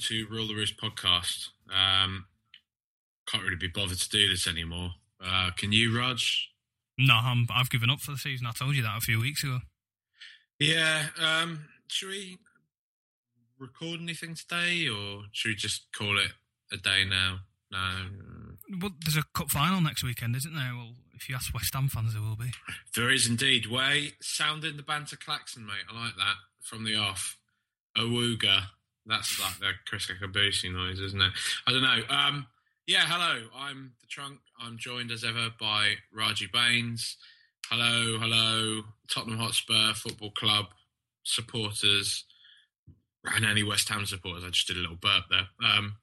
to Rule the Roost podcast. Um, can't really be bothered to do this anymore. Uh, can you, Raj? No, I'm, I've given up for the season. I told you that a few weeks ago. Yeah. Um, should we record anything today, or should we just call it a day now? No. Well, there's a cup final next weekend, isn't there? Well, if you ask West Ham fans, there will be. There is indeed. Way sounding the banter klaxon, mate. I like that from the off. Awooga. That's like the Kriss Akabusi noise, isn't it? I don't know. Um, yeah, hello. I'm the trunk. I'm joined as ever by Raji Baines. Hello, hello, Tottenham Hotspur Football Club supporters and any West Ham supporters. I just did a little burp there. Um,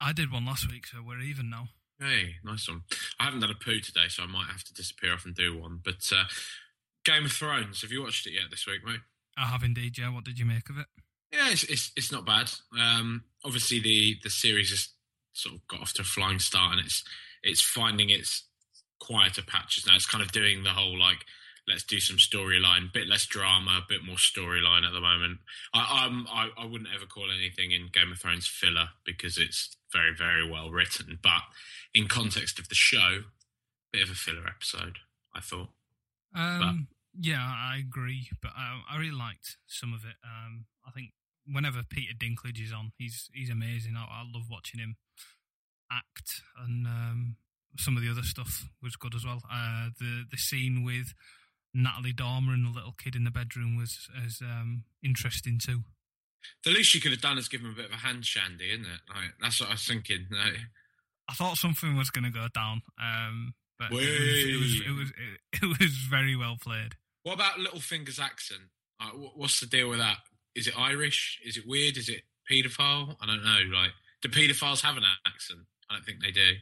I did one last week, so we're even now. Hey, nice one. I haven't done a poo today, so I might have to disappear off and do one. But uh, Game of Thrones, have you watched it yet this week, mate? I have indeed, yeah. What did you make of it? Yeah, it's it's, it's not bad. Um, obviously, the the series has sort of got off to a flying start, and it's it's finding its quieter patches now. It's kind of doing the whole like let's do some storyline, bit less drama, a bit more storyline at the moment. I, I, I wouldn't ever call anything in Game of Thrones filler because it's very very well written, but in context of the show, bit of a filler episode. I thought. Um, yeah, I agree, but I, I really liked some of it. Um, I think whenever Peter Dinklage is on, he's he's amazing. I, I love watching him act, and um, some of the other stuff was good as well. Uh, the the scene with Natalie Dormer and the little kid in the bedroom was as um, interesting too. The least you could have done is give him a bit of a hand shandy, isn't it? Like, that's what I was thinking. Like, I thought something was going to go down, um, but it was, it was it was it, it was very well played. What about Littlefinger's accent? Like, what's the deal with that? Is it Irish? Is it weird? Is it paedophile? I don't know. Like, do paedophiles have an accent? I don't think they do.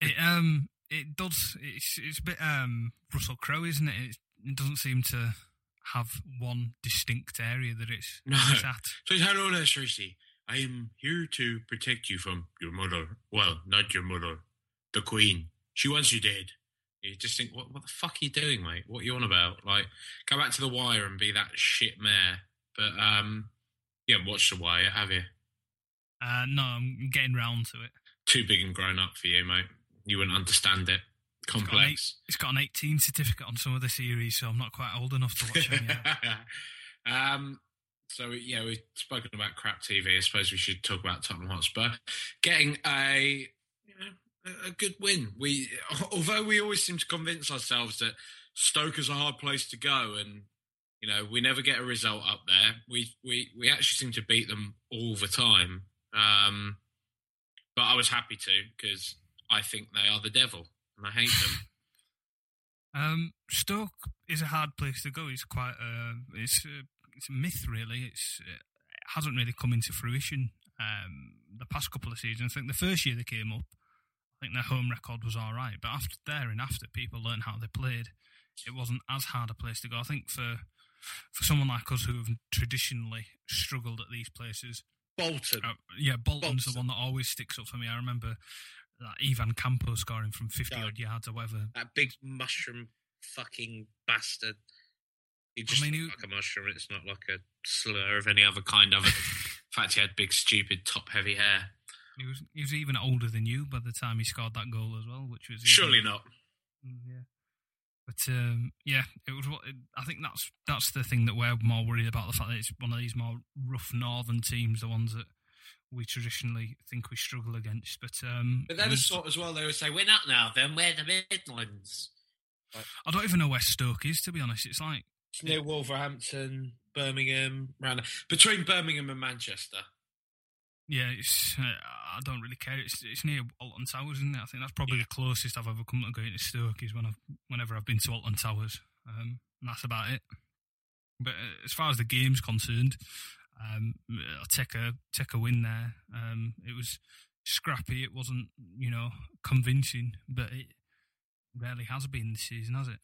It um it does. It's it's a bit um Russell Crowe, isn't it? It, it doesn't seem to have one distinct area that it's, No. it's at. So hello there, Cersei. I am here to protect you from your mother. Well, not your mother, the Queen. She wants you dead. You just think, what, what the fuck are you doing, mate? What are you on about? Like, go back to the Wire and be that shit mayor. But um, you haven't watched the Wire, have you? Uh, no, I'm getting round to it. Too big and grown up for you, mate. You wouldn't understand it. It's got, an eight, Complex. it's got an 18 certificate on some of the series, so I'm not quite old enough to watch them yet. um, so yeah, we've spoken about crap TV. I suppose we should talk about Tottenham Hotspur getting a you know a- a good win. We although we always seem to convince ourselves that Stoke is a hard place to go, and you know we never get a result up there. We we we actually seem to beat them all the time. Um, but I was happy to because I think they are the devil and I hate them. Um, Stoke is a hard place to go. It's quite a it's a, it's a myth, really. It's it hasn't really come into fruition. Um, the past couple of seasons, I think the first year they came up, I think their home record was all right. But after there and after, people learned how they played. It wasn't as hard a place to go. I think for for someone like us who have traditionally struggled at these places, Bolton. uh, yeah, Bolton's the one that always sticks up for me. I remember that Ivan Campo scoring from fifty Yeah. odd yards or whatever. That big mushroom fucking bastard. He just mean, looks he- like a mushroom. It's not like a slur of any other kind of In fact, he had big, stupid, top-heavy hair. He was he was even older than you by the time he scored that goal as well, which was even- Surely not. Mm, Yeah, but um, yeah, it was. I think that's that's the thing that we're more worried about the fact that it's one of these more rough northern teams, the ones that we traditionally think we struggle against. But um, But they're the sort as well. They would say, "We're not now. Then we're the Midlands." I don't even know where Stoke is to be honest. It's like It's near Wolverhampton, Birmingham, round between Birmingham and Manchester. Yeah, it's uh, I don't really care. It's it's near Alton Towers, isn't it? I think that's probably the closest I've ever come to going to Stoke is when I've whenever I've been to Alton Towers. Um, and that's about it. But uh, as far as the game's concerned, um, I'll take a take a win there. Um, it was scrappy. It wasn't you know convincing, but it rarely has been this season, has it?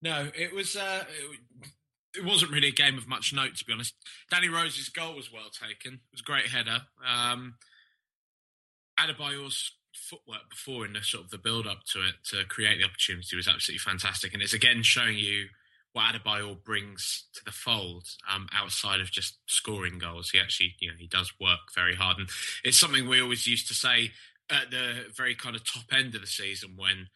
No, it was. Uh, it, it wasn't really a game of much note, to be honest. Danny Rose's goal was well taken. It was a great header. Um, Adebayor's footwork before in the sort of the build up to it to create the opportunity was absolutely fantastic, and it's again showing you what Adebayor brings to the fold um, outside of just scoring goals. He actually, you know, he does work very hard, and it's something we always used to say at the very kind of top end of the season when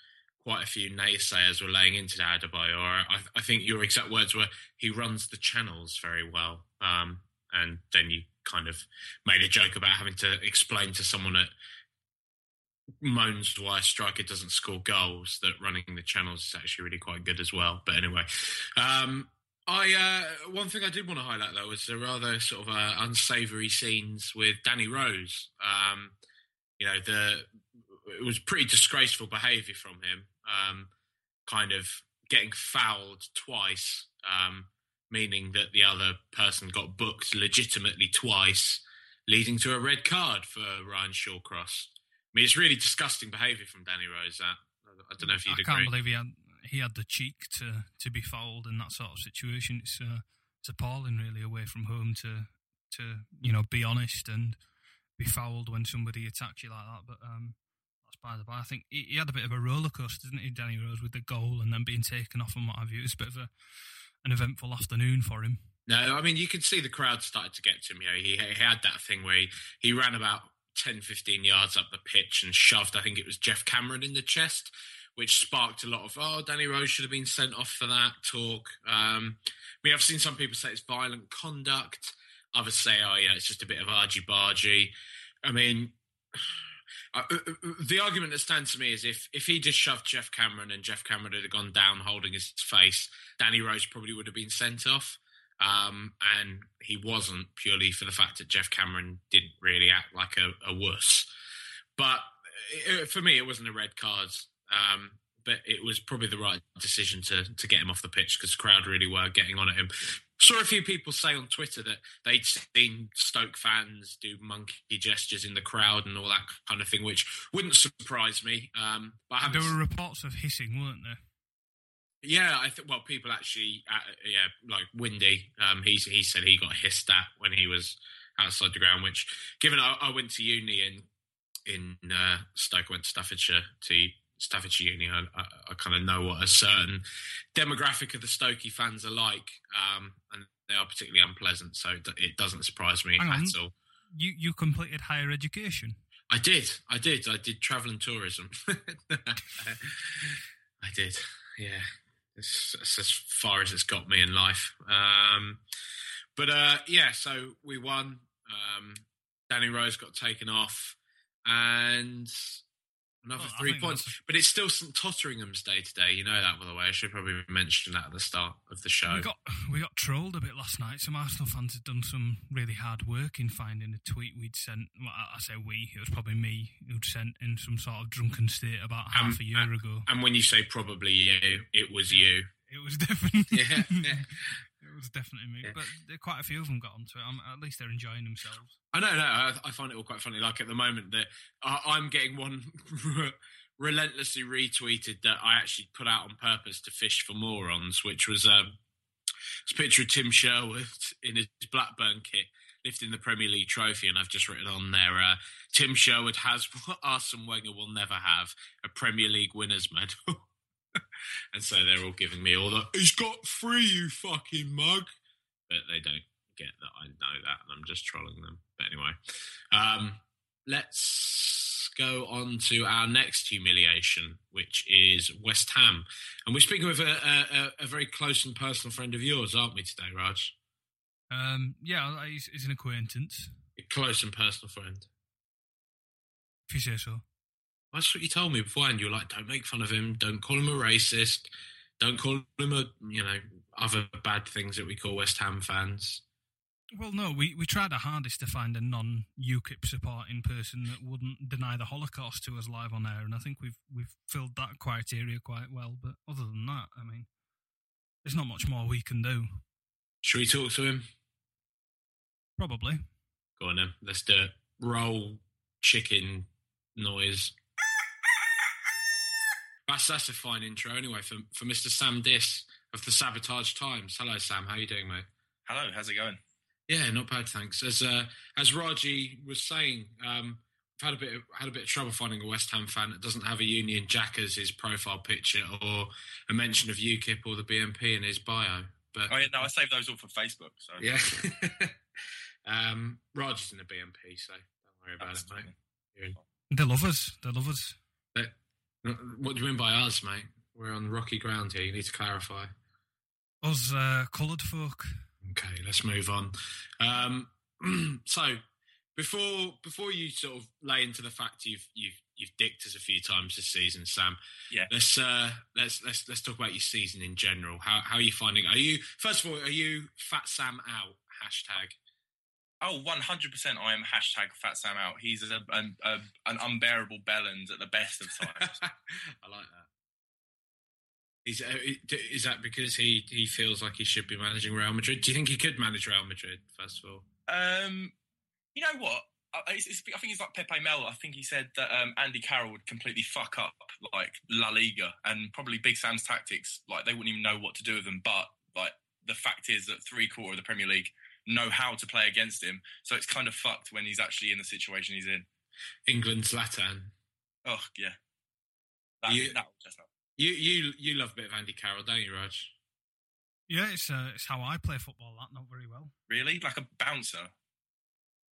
quite a few naysayers were laying into Adebayor. I, I think your exact words were, "He runs the channels very well," um, and then you kind of made a joke about having to explain to someone that moans why a striker doesn't score goals that running the channels is actually really quite good as well. But anyway, um, I uh, one thing I did want to highlight though was the rather sort of uh, unsavoury scenes with Danny Rose. Um, you know, the it was pretty disgraceful behaviour from him. Um, kind of getting fouled twice, um, meaning that the other person got booked legitimately twice, leading to a red card for Ryan Shawcross. I mean, it's really disgusting behaviour from Danny Rose. That I don't know if you'd I agree. can't believe he had he had the cheek to to be fouled in that sort of situation. It's uh, it's appalling, really, away from home to to you know be honest and be fouled when somebody attacks you like that. But um, by the by. I think he, he had a bit of a roller coaster, didn't he, Danny Rose, with the goal and then being taken off and what have you. It was a bit of a an eventful afternoon for him. No, I mean, you could see the crowd started to get to him. You know, he, he had that thing where he, he ran about 10, 15 yards up the pitch and shoved, I think it was Geoff Cameron in the chest, which sparked a lot of, oh, Danny Rose should have been sent off for that talk. Um, mean, I've seen some people say it's violent conduct. Others say, oh, yeah, it's just a bit of argy-bargy. I mean, uh, uh, uh, the argument that stands to me is if, if he just shoved Geoff Cameron and Geoff Cameron had gone down holding his face, Danny Rose probably would have been sent off. Um, and he wasn't purely for the fact that Geoff Cameron didn't really act like a, a wuss. But it, for me, it wasn't a red card. Um, but it was probably the right decision to to get him off the pitch because the crowd really were getting on at him. Saw a few people say on Twitter that they'd seen Stoke fans do monkey gestures in the crowd and all that kind of thing, which wouldn't surprise me. Um, but There were reports of hissing, weren't there? yeah, I think. Well, people actually, uh, yeah, like Windy. Um, he he said he got hissed at when he was outside the ground. Which, given I, I went to uni in in uh, Stoke, I went to Staffordshire to Staffordshire Uni. I, I, I kind of know what a certain demographic of the Stokey fans are like, um, and they are particularly unpleasant. So it, it doesn't surprise me Hang on. at all. You you completed higher education. I did. I did. I did travel and tourism. I did. Yeah. It's, it's as far as it's got me in life. Um, but uh, yeah, so we won. Um, Danny Rose got taken off, and another Well, three points. that's- But it's still St Totteringham's day today. You know that, by the way. I should probably mention that at the start of the show. We got we got trolled a bit last night. Some Arsenal fans had done some really hard work in finding a tweet we'd sent. Well, I say we, it was probably me who'd sent in some sort of drunken state about half Um, a year uh, ago. and when you say probably you, it was you. It was definitely Yeah, yeah. it was definitely me. Yeah. But quite a few of them got onto it. Um, at least they're enjoying themselves. I know, no, I, I find it all quite funny. Like at the moment that uh, I'm getting one relentlessly retweeted that I actually put out on purpose to fish for morons, which was um, it's a picture of Tim Sherwood in his Blackburn kit lifting the Premier League trophy, and I've just written on there: uh, Tim Sherwood has what Arsene Wenger will never have a Premier League winners medal. and so they're all giving me all the he's got three, you fucking mug. But they don't get that I know that, and I'm just trolling them. But anyway, um, let's go on to our next humiliation, which is West Ham, and we're speaking with a, a, a- very close and personal friend of yours, aren't we today, Raj? Um, yeah, he's, he's an acquaintance. A close and personal friend. if you say so. That's what you told me beforehand. You were like, don't make fun of him. Don't call him a racist. Don't call him a, you know, other bad things that we call West Ham fans. Well, no, we, we tried our hardest to find a non UKIP supporting person that wouldn't deny the Holocaust to us live on air, and I think we've we've filled that criteria quite well. But other than that, I mean, there's not much more we can do. Should we talk to him? Probably. Go on then. Let's do it. Roll chicken noise. That's that's a fine intro anyway for for Mr. Sam Dis of the Sabotage Times. Hello, Sam. How you doing, mate? Hello, how's it going? Yeah, not bad, thanks. As uh, as Raji was saying, um, I've had a bit of, had a bit of trouble finding a West Ham fan that doesn't have a Union Jack as his profile picture or a mention of UKIP or the BNP in his bio. But Oh yeah, no, I saved those all for Facebook. So yeah, um, Raji's in the BNP, so don't worry about it, mate. You're in. They love us. They love us. But, what do you mean by us, mate? We're on rocky ground here. You need to clarify. Us uh, coloured folk. Okay, let's move on. Um, so before before you sort of lay into the fact you've you've you've dicked us a few times this season, Sam. Yeah. Let's uh, let's let's let's talk about your season in general. How how are you finding? Are you first of all are you Fat Sam out hashtag? Oh, 100% I am hashtag Fat Sam out. He's a, a, a, an unbearable bellend at the best of times. I like that. Is uh, is that because he he feels like he should be managing Real Madrid? Do you think he could manage Real Madrid? First of all, um, you know what? I, it's, it's, I think it's like Pepe Mel. I think he said that um, Andy Carroll would completely fuck up like La Liga and probably Big Sam's tactics. Like they wouldn't even know what to do with them. But like the fact is that three quarter of the Premier League know how to play against him. So it's kind of fucked when he's actually in the situation he's in. England's Latan. Oh yeah, that, You- that just not. You you you love a bit of Andy Carroll, don't you, Raj? Yeah, it's uh, it's how I play football. That not very well. really like a bouncer.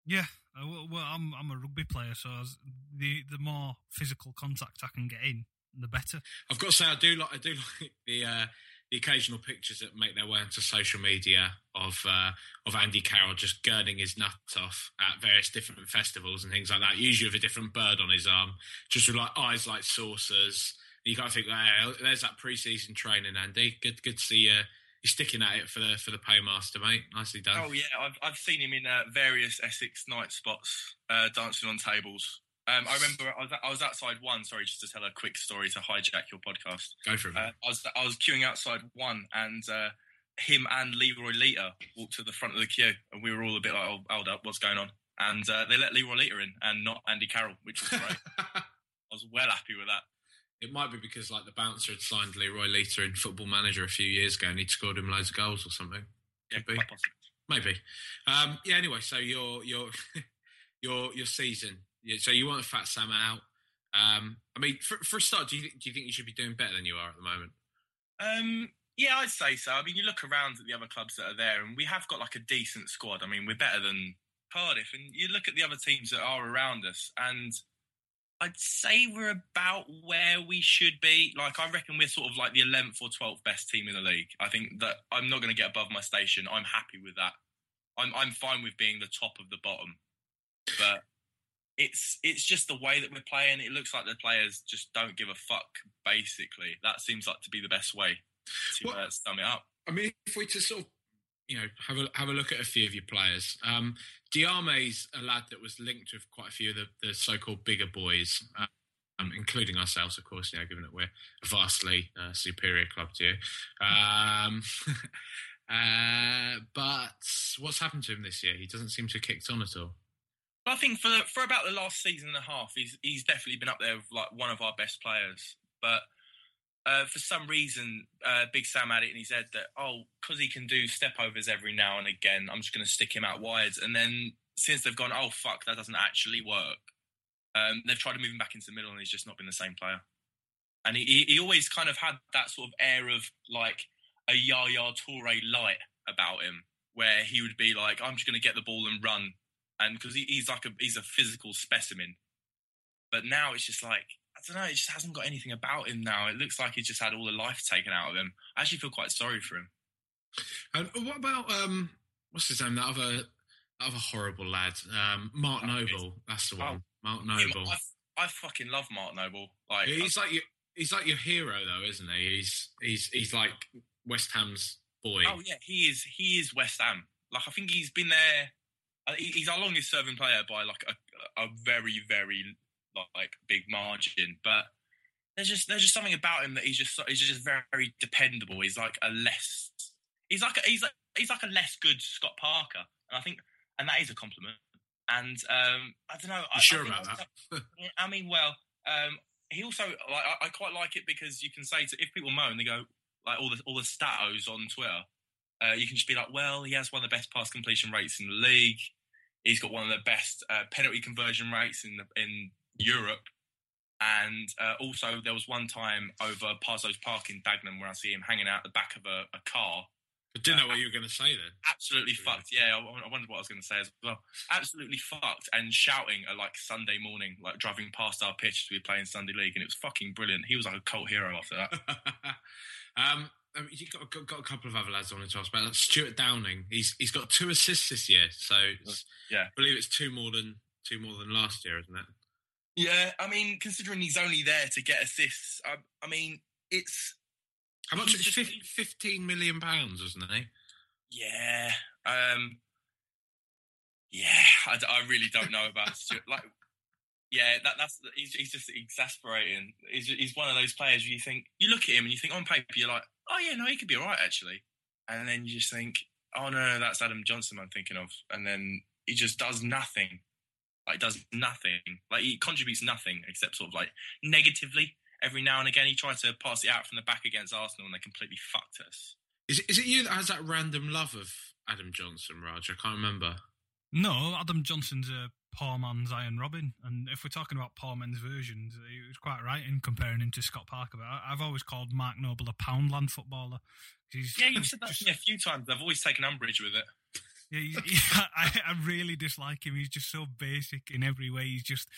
Yeah, uh, well, well, I'm I'm a rugby player, so as the the more physical contact I can get in, the better. I've got to say, I do like I do like the uh, the occasional pictures that make their way onto social media of uh, of Andy Carroll just girding his nuts off at various different festivals and things like that. Usually with a different bird on his arm, just with like eyes like saucers. You kind of think, hey, there's that pre-season training, Andy. Good, good to see you. You're sticking at it for the for the paymaster, mate. Nicely done. Oh yeah, I've I've seen him in uh, various Essex night spots, uh, dancing on tables. Um, I remember I was, I was outside one. Sorry, just to tell a quick story to hijack your podcast. Go for it. Uh. I was I was queuing outside one, and uh, him and Leroy Lita walked to the front of the queue, and we were all a bit like, "Oh, hold up, what's going on?" And uh, they let Leroy Lita in, and not Andy Carroll, which was great. I was well happy with that. It might be because like the bouncer had signed Leroy Lita in Football Manager a few years ago, and he'd scored him loads of goals or something. Yeah, be. Maybe. Um, yeah. Anyway, so your your your your season. Yeah, so you want a fat Sam out. Um, I mean, for, for a start, do you do you think you should be doing better than you are at the moment? Um, yeah, I'd say so. I mean, you look around at the other clubs that are there, and we have got like a decent squad. I mean, we're better than Cardiff, and you look at the other teams that are around us, and I'd say we're about where we should be. Like, I reckon we're sort of like the eleventh or twelfth best team in the league. I think that I'm not going to get above my station. I'm happy with that. I'm I'm fine with being the top of the bottom, but it's it's just the way that we're playing. It looks like the players just don't give a fuck. Basically, that seems like to be the best way to Well- uh, sum it up. I mean, if we to sort of you know have a have a look at a few of your players. Um, Diame's a lad that was linked with quite a few of the, the so-called bigger boys. Uh, um, including ourselves, of course, you know, given that we're a vastly uh, superior club to you. Um, uh, but what's happened to him this year? He doesn't seem to have kicked on at all. I think for for about the last season and a half, he's he's definitely been up there with like one of our best players. But uh, for some reason, uh, Big Sam had it in his head that oh, because he can do step overs every now and again, I'm just going to stick him out wide. And then since they've gone, oh fuck, that doesn't actually work. Um, they've tried to move him back into the middle, and he's just not been the same player. And he, he, he always kind of had that sort of air of like a Yaya Toure light about him, where he would be like, I'm just going to get the ball and run and because he, he's like a he's a physical specimen. But now it's just like I don't know. It just hasn't got anything about him now. It looks like he's just had all the life taken out of him. I actually feel quite sorry for him. And what about um, what's his name? That other, that other horrible lad, um, Mark Oh, Noble. That's the one. Mark Him, Noble. I, I fucking love Mark Noble. Like he's like your, he's like your hero though, isn't he? He's he's he's like West Ham's boy. Oh yeah, he is. He is West Ham. Like I think he's been there. Uh, he- He's our longest serving player by like a, a very very like big margin. But there's just there's just something about him that he's just he's just very, very dependable. He's like a less. He's like a, he's like he's like a less good Scott Parker, and I think and that is a compliment. And um, I don't know. I, You sure I about also- that? I mean, well, um, he also like I, I quite like it because you can say to if people moan, they go like all the all the statos on Twitter. Uh, you can just be like, well, he has one of the best pass completion rates in the league. He's got one of the best uh, penalty conversion rates in the, in Europe. And uh, also, there was one time over Parsloes Park in Dagenham where I see him hanging out the back of a, a car I didn't know what you were going to say then. absolutely fucked. Yeah, I, I wondered what I was going to say as well. Absolutely fucked and shouting at like Sunday morning, like driving past our pitch to be playing Sunday League, and it was fucking brilliant. He was like a cult hero after that. um, I mean, you got, got got a couple of other lads I wanted to ask about. Stewart Downing, he's he's got two assists this year, so Yeah. I believe it's two more than two more than last year, isn't it? Yeah, I mean, considering he's only there to get assists, I, I mean, it's How much? He's just- Fifteen million pounds, isn't it? yeah, um, yeah. I really don't know about Stuart. Like, yeah, that, that's he's, he's just exasperating. He's he's one of those players where you think you look at him and you think on paper you're like, oh yeah, no, he could be all right actually, and then you just think, oh no, no, that's Adam Johnson I'm thinking of, and then he just does nothing. Like does nothing. Like he contributes nothing except sort of like negatively every now and again. He tried to pass it out from the back against Arsenal and they completely fucked us. Is it, is it you that has that random love of Adam Johnson, Raj? I can't remember. No, Adam Johnson's a poor man's Arjen Robben, and if we're talking about poor men's versions, he was quite right in comparing him to Scott Parker. But I- I've always called Mark Noble a Poundland footballer. He's Yeah, you've said that just- to me a few times. I've always taken umbrage with it. Yeah, he's, he, I, I really dislike him. He's just so basic in every way. He's just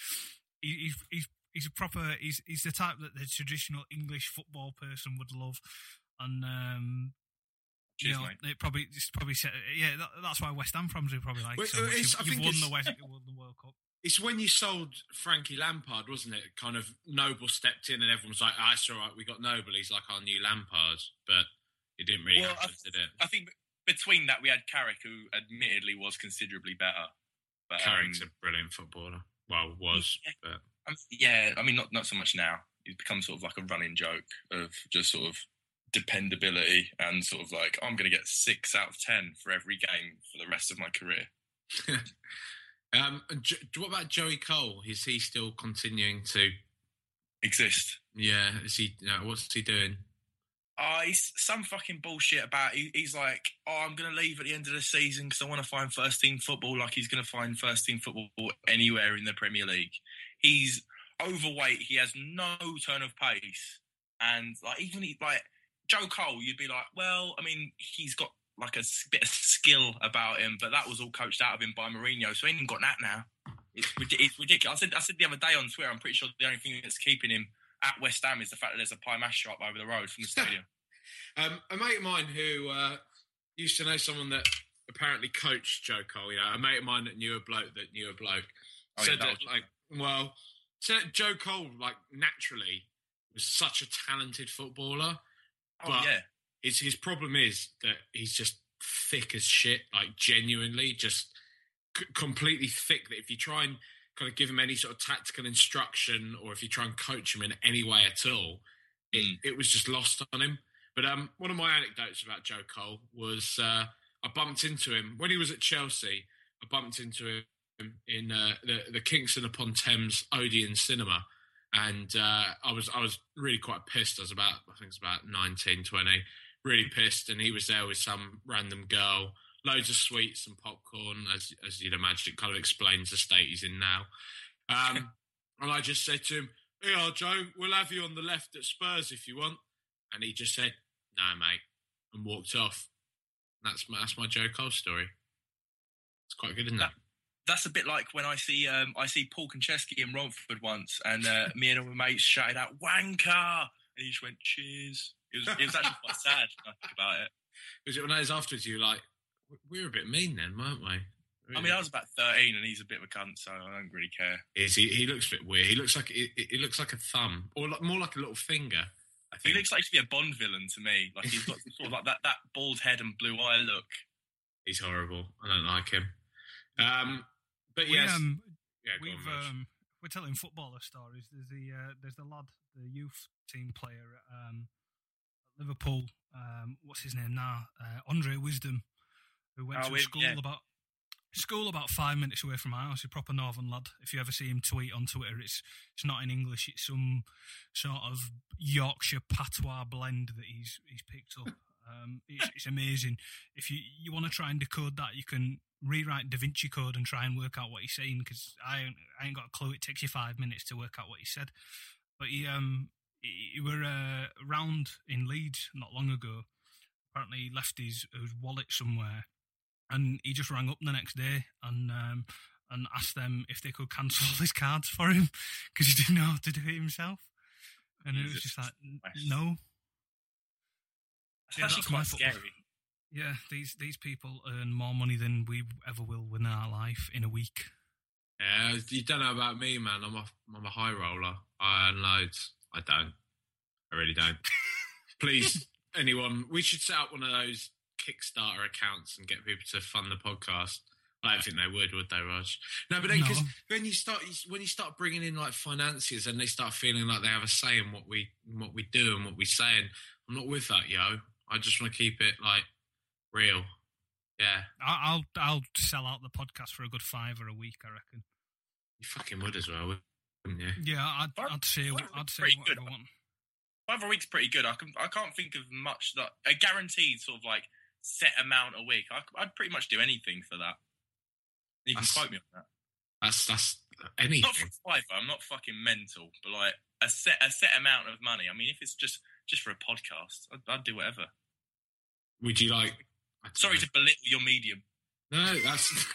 he, he's he's he's a proper. He's he's the type that the traditional English football person would love, and um, you know, mate. it probably just probably set, yeah. That, that's why West Ham fans are probably like Well, so much. You've, I you've think won the West, you won the World Cup. It's when you sold Frankie Lampard, wasn't it? Kind of Noble stepped in and everyone was like, ah, it's all right, we got Noble. He's like our new Lampard. But it didn't really Well, I, happen, did it? I think between that we had Carrick, who admittedly was considerably better. But, um, Carrick's a brilliant footballer. Well, was. Yeah. But um, yeah, I mean, not not so much now. He's become sort of like a running joke of just sort of dependability and sort of like I'm going to get six out of ten for every game for the rest of my career. um, what about Joey Cole? Is he still continuing to? Exist. Yeah, is he? Uh, what's he doing? Oh, he's some fucking bullshit about. He, he's like, oh, I'm going to leave at the end of the season because I want to find first team football. Like he's going to find first team football anywhere in the Premier League. He's overweight. He has no turn of pace, and like even he, like Joe Cole, you'd be like, well, I mean, he's got like a bit of skill about him, but that was all coached out of him by Mourinho, so he ain't got that now. It's, it's ridiculous. I said, I said the other day on Twitter, I'm pretty sure the only thing that's keeping him at West Ham is the fact that there's a pie mash shop over the road from the stadium. Um, a mate of mine who uh, used to know someone that apparently coached Joe Cole. You know, a mate of mine that knew a bloke that knew a bloke Oh, yeah, said that that, like, well, said Joe Cole like naturally was such a talented footballer. Oh But- yeah, His his problem is that he's just thick as shit. Like genuinely, just c- completely thick. That if you try and kind of give him any sort of tactical instruction, or if you try and coach him in any way at all, it, Mm. it was just lost on him. But um, one of my anecdotes about Joe Cole was uh, I bumped into him when he was at Chelsea. I bumped into him in uh, the the Kingston upon Thames Odeon Cinema, and uh, I was I was really quite pissed. I was about I think it's about 19, 20, really pissed, and he was there with some random girl, loads of sweets and popcorn, as as you'd imagine. It kind of explains the state he's in now. Um, and I just said to him, "Yeah, Joe, we'll have you on the left at Spurs if you want." And he just said, "No, mate," and walked off. That's my, that's my Joe Cole story. It's quite good, isn't it? That's a bit like when I see um, I see Paul Konchesky in Romford once, and uh, me and all my mates shouted out "wanker," and he just went "cheers." It was it was actually quite sad I about it. Was it when I was afterwards? You were like, "We- we were a bit mean then, weren't we? I mean, I was about thirteen, and he's a bit of a cunt, so I don't really care. Is he? He looks a bit weird. He looks like he, he looks like a thumb, or like, more like a little finger. I He looks like to be a Bond villain to me. Like he's got sort of like that, that bald head and blue eye look. He's horrible. I don't like him. Um, but We, yes, um, yeah, we've um, we're telling footballer stories. There's the uh, there's the lad, the youth team player at um, at Liverpool. Um, what's his name now? Uh, Andre Wisdom, who went Oh, to him, school yeah. about school about five minutes away from my house. A proper northern lad. If you ever see him tweet on Twitter, it's it's not in English. It's some sort of Yorkshire patois blend that he's he's picked up. Um, it's, it's amazing. If you you want to try and decode that, you can rewrite Da Vinci Code and try and work out what he's saying because I, ain't- I ain't got a clue. It takes you five minutes to work out what he said. But he um he, he were uh, around in Leeds not long ago. Apparently, he left his, his wallet somewhere, and he just rang up the next day and um, and asked them if they could cancel all his cards for him because he didn't know how to do it himself. And it was just like, no, Yeah, actually quite scary. yeah, these these people earn more money than we ever will win in our life in a week. Yeah, you don't know about me, man. I'm a I'm a high roller. I earn loads. I don't. I really don't. Please, anyone, we should set up one of those Kickstarter accounts and get people to fund the podcast. I don't think they would, would they, Raj? No, but then because No. when you start when you start bringing in like financiers and they start feeling like they have a say in what we what we do and what we say, and I'm not with that, yo. I just want to keep it like real. Yeah, I- I'll I'll sell out the podcast for a good fiver a week. I reckon. you fucking would as well, wouldn't you? Yeah, I'd, Five- I'd say five I'd is say pretty good. I want. Five a week's pretty good. I can I can't think of much that a guaranteed sort of like set amount a week. I, I'd pretty much do anything for that. You can That's- quote me on that. That's that's Not anything. for five. I'm not fucking mental, but like a set a set amount of money. I mean, if it's just just for a podcast, I'd, I'd do whatever. Would you like? Sorry know. to belittle your medium. No, that's.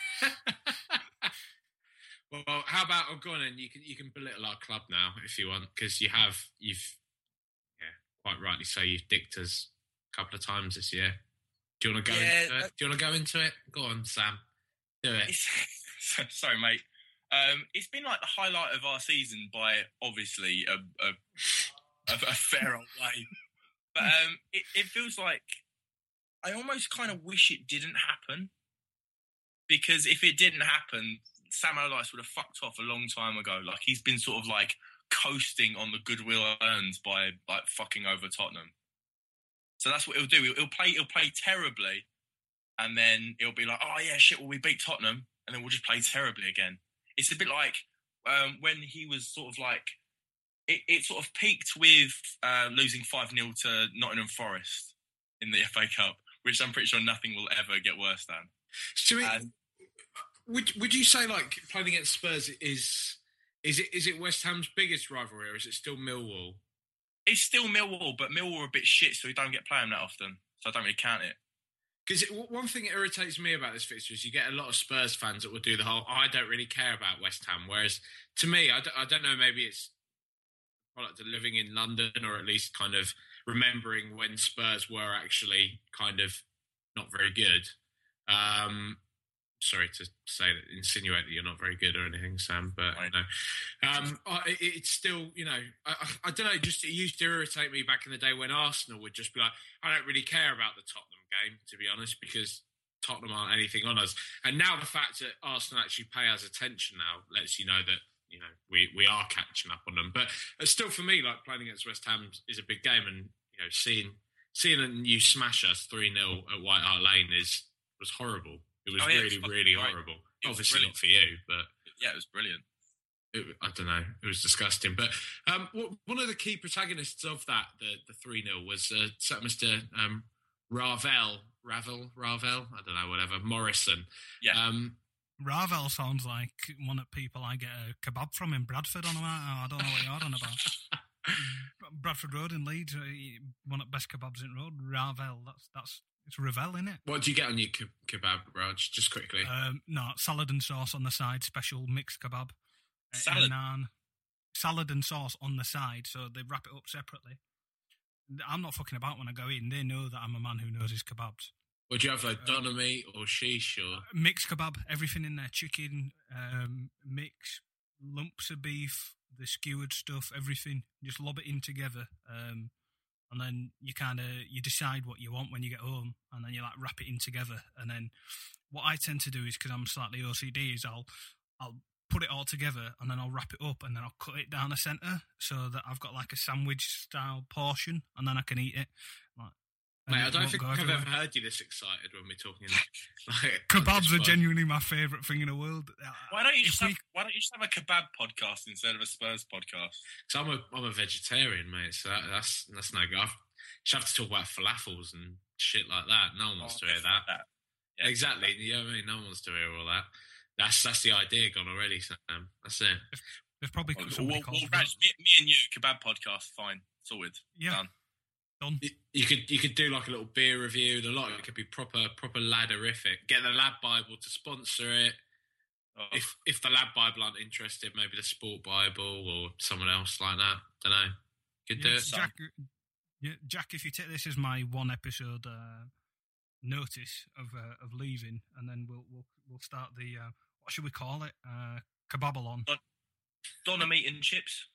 well, well, how about oh, go on and you can you can belittle our club now if you want because you have you've yeah quite rightly so you've dicked us a couple of times this year. Do you want to go Yeah, into it? uh, Do you want to go into it? Go on, Sam. Do it. Sorry, mate. Um, it's been like the highlight of our season by obviously a, a, a, a fair old way. But um, it, it feels like I almost kind of wish it didn't happen because if it didn't happen, Sam Allardyce would have fucked off a long time ago. Like he's been sort of like coasting on the goodwill earned by like fucking over Tottenham. So that's what he'll do. He'll, he'll play. He'll play terribly, and then it'll be like, oh yeah, shit, well we beat Tottenham, and then we'll just play terribly again. It's a bit like um, when he was sort of like, it, it sort of peaked with uh, losing 5 0 to Nottingham Forest in the FA Cup, which I'm pretty sure nothing will ever get worse than. So And would would you say like playing against Spurs is is it is it West Ham's biggest rivalry or is it still Millwall? it's still Millwall, but Millwall are a bit shit, so we don't get playing that often. So I don't really count it. Because one thing that irritates me about this fixture is you get a lot of Spurs fans that will do the whole "I don't really care about West Ham," whereas to me, I don't, know, maybe it's product of living in London or at least kind of remembering when Spurs were actually kind of not very good. Um, sorry to say that, insinuate that you're not very good or anything, Sam, but Right. no. Um, I, it's still, you know, I, I, don't know. Just it used to irritate me back in the day when Arsenal would just be like, I don't really care about the Tottenham game, to be honest, because Tottenham aren't anything on us. And now the fact that Arsenal actually pay us attention now lets you know that you know we we are catching up on them. But uh, still, for me, like playing against West Ham is a big game, and you know, seeing seeing you smash us three 0 at White Hart Lane is was horrible. It was Oh, yeah, it was really, really great. horrible. It Obviously not for you, but Yeah, it was brilliant. it, I don't know. It was disgusting. But um, w- one of the key protagonists of that, the the three 0 was uh, Sir Mister um, Ravel, Ravel, Ravel. I don't know, whatever. Morrison. Yeah. Um, Ravel sounds like one of the people I get a kebab from in Bradford on about. Oh, I don't know what you're on about. Bradford Road in Leeds, uh, one of the best kebabs in the road. Ravel, that's that's it's Ravel, isn't it? what do you get on your ke- kebab, Raj? Just quickly. Um, no, salad and sauce on the side, special mixed kebab. Uh, Salad? Salad and sauce on the side, so they wrap it up separately. I'm not fucking about when I go in. They know that I'm a man who knows his kebabs. Would you have like doner meat or sheesh or? mixed kebab, everything in there, chicken, um, mix, lumps of beef, the skewered stuff, everything. Just lob it in together, um, and then you kind of you decide what you want when you get home, and then you like wrap it in together. And then what I tend to do is because I'm slightly OCD, is I'll I'll put it all together and then I'll wrap it up and then I'll cut it down the center so that I've got like a sandwich style portion, and then I can eat it. Like, Mate, I don't think I've everywhere. ever heard you this excited when we're talking. Like, Kebabs are genuinely my favourite thing in the world. Uh, why don't you If just we- have, Why don't you just have a kebab podcast instead of a Spurs podcast? Cause I'm a I'm a vegetarian, mate. So that, that's that's no good. I just have to talk about falafels and shit like that. No one wants oh, to hear that. Yeah. Exactly. You know what I mean? No one wants to hear all that. That's that's the idea gone already, Sam. That's it. There's probably Well, somebody well, well, Raj, me, me and you, kebab podcast, fine, sorted, Yeah. done. Done. You, you could you could do like a little beer review. The lot it could be proper proper ladderific. Get the LADbible to sponsor it. Oh, If if the LADbible aren't interested, maybe the Sport Bible or someone else like that. Don't know. Could do it. Jack, yeah, Jack, if you take this as my one episode uh, notice of uh, of leaving, and then we'll we'll we'll start the uh, what should we call it? Uh, Kebabalon. doner meat and chips.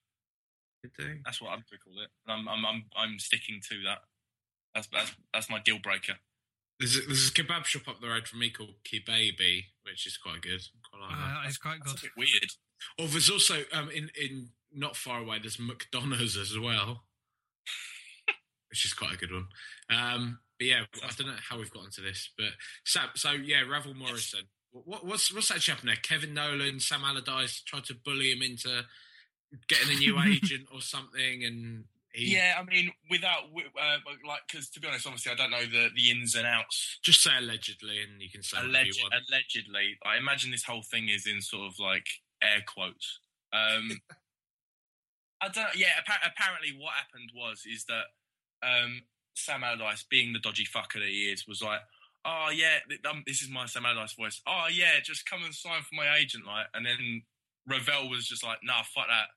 Could do. That's what I'm going to call it. I'm, I'm, I'm, I'm sticking to that. That's, that's, that's my deal breaker. There's a, there's a kebab shop up the road from me called Kebaby, which is quite good. Quite like that. Uh, it's quite That's good. a bit weird. Or there's also um, in in not far away. There's McDonald's as well, which is quite a good one. Um, but yeah, I don't know how we've got onto this, but so, so yeah, Ravel Morrison. What, what's what's actually happened there? Kevin Nolan, Sam Allardyce tried to bully him into getting a new agent or something, and he Yeah, I mean, without uh, like, because to be honest, obviously, I don't know the, the ins and outs. just say allegedly, and you can say Alleg- you allegedly, I imagine this whole thing is in sort of like air quotes. Um, I don't. Yeah, appa- apparently, what happened was is that um, Sam Allardyce, being the dodgy fucker that he is, was like, "Oh yeah, um, this is my Sam Allardyce voice. Oh yeah, just come and sign for my agent, like." And then Ravel was just like, "Nah, fuck that."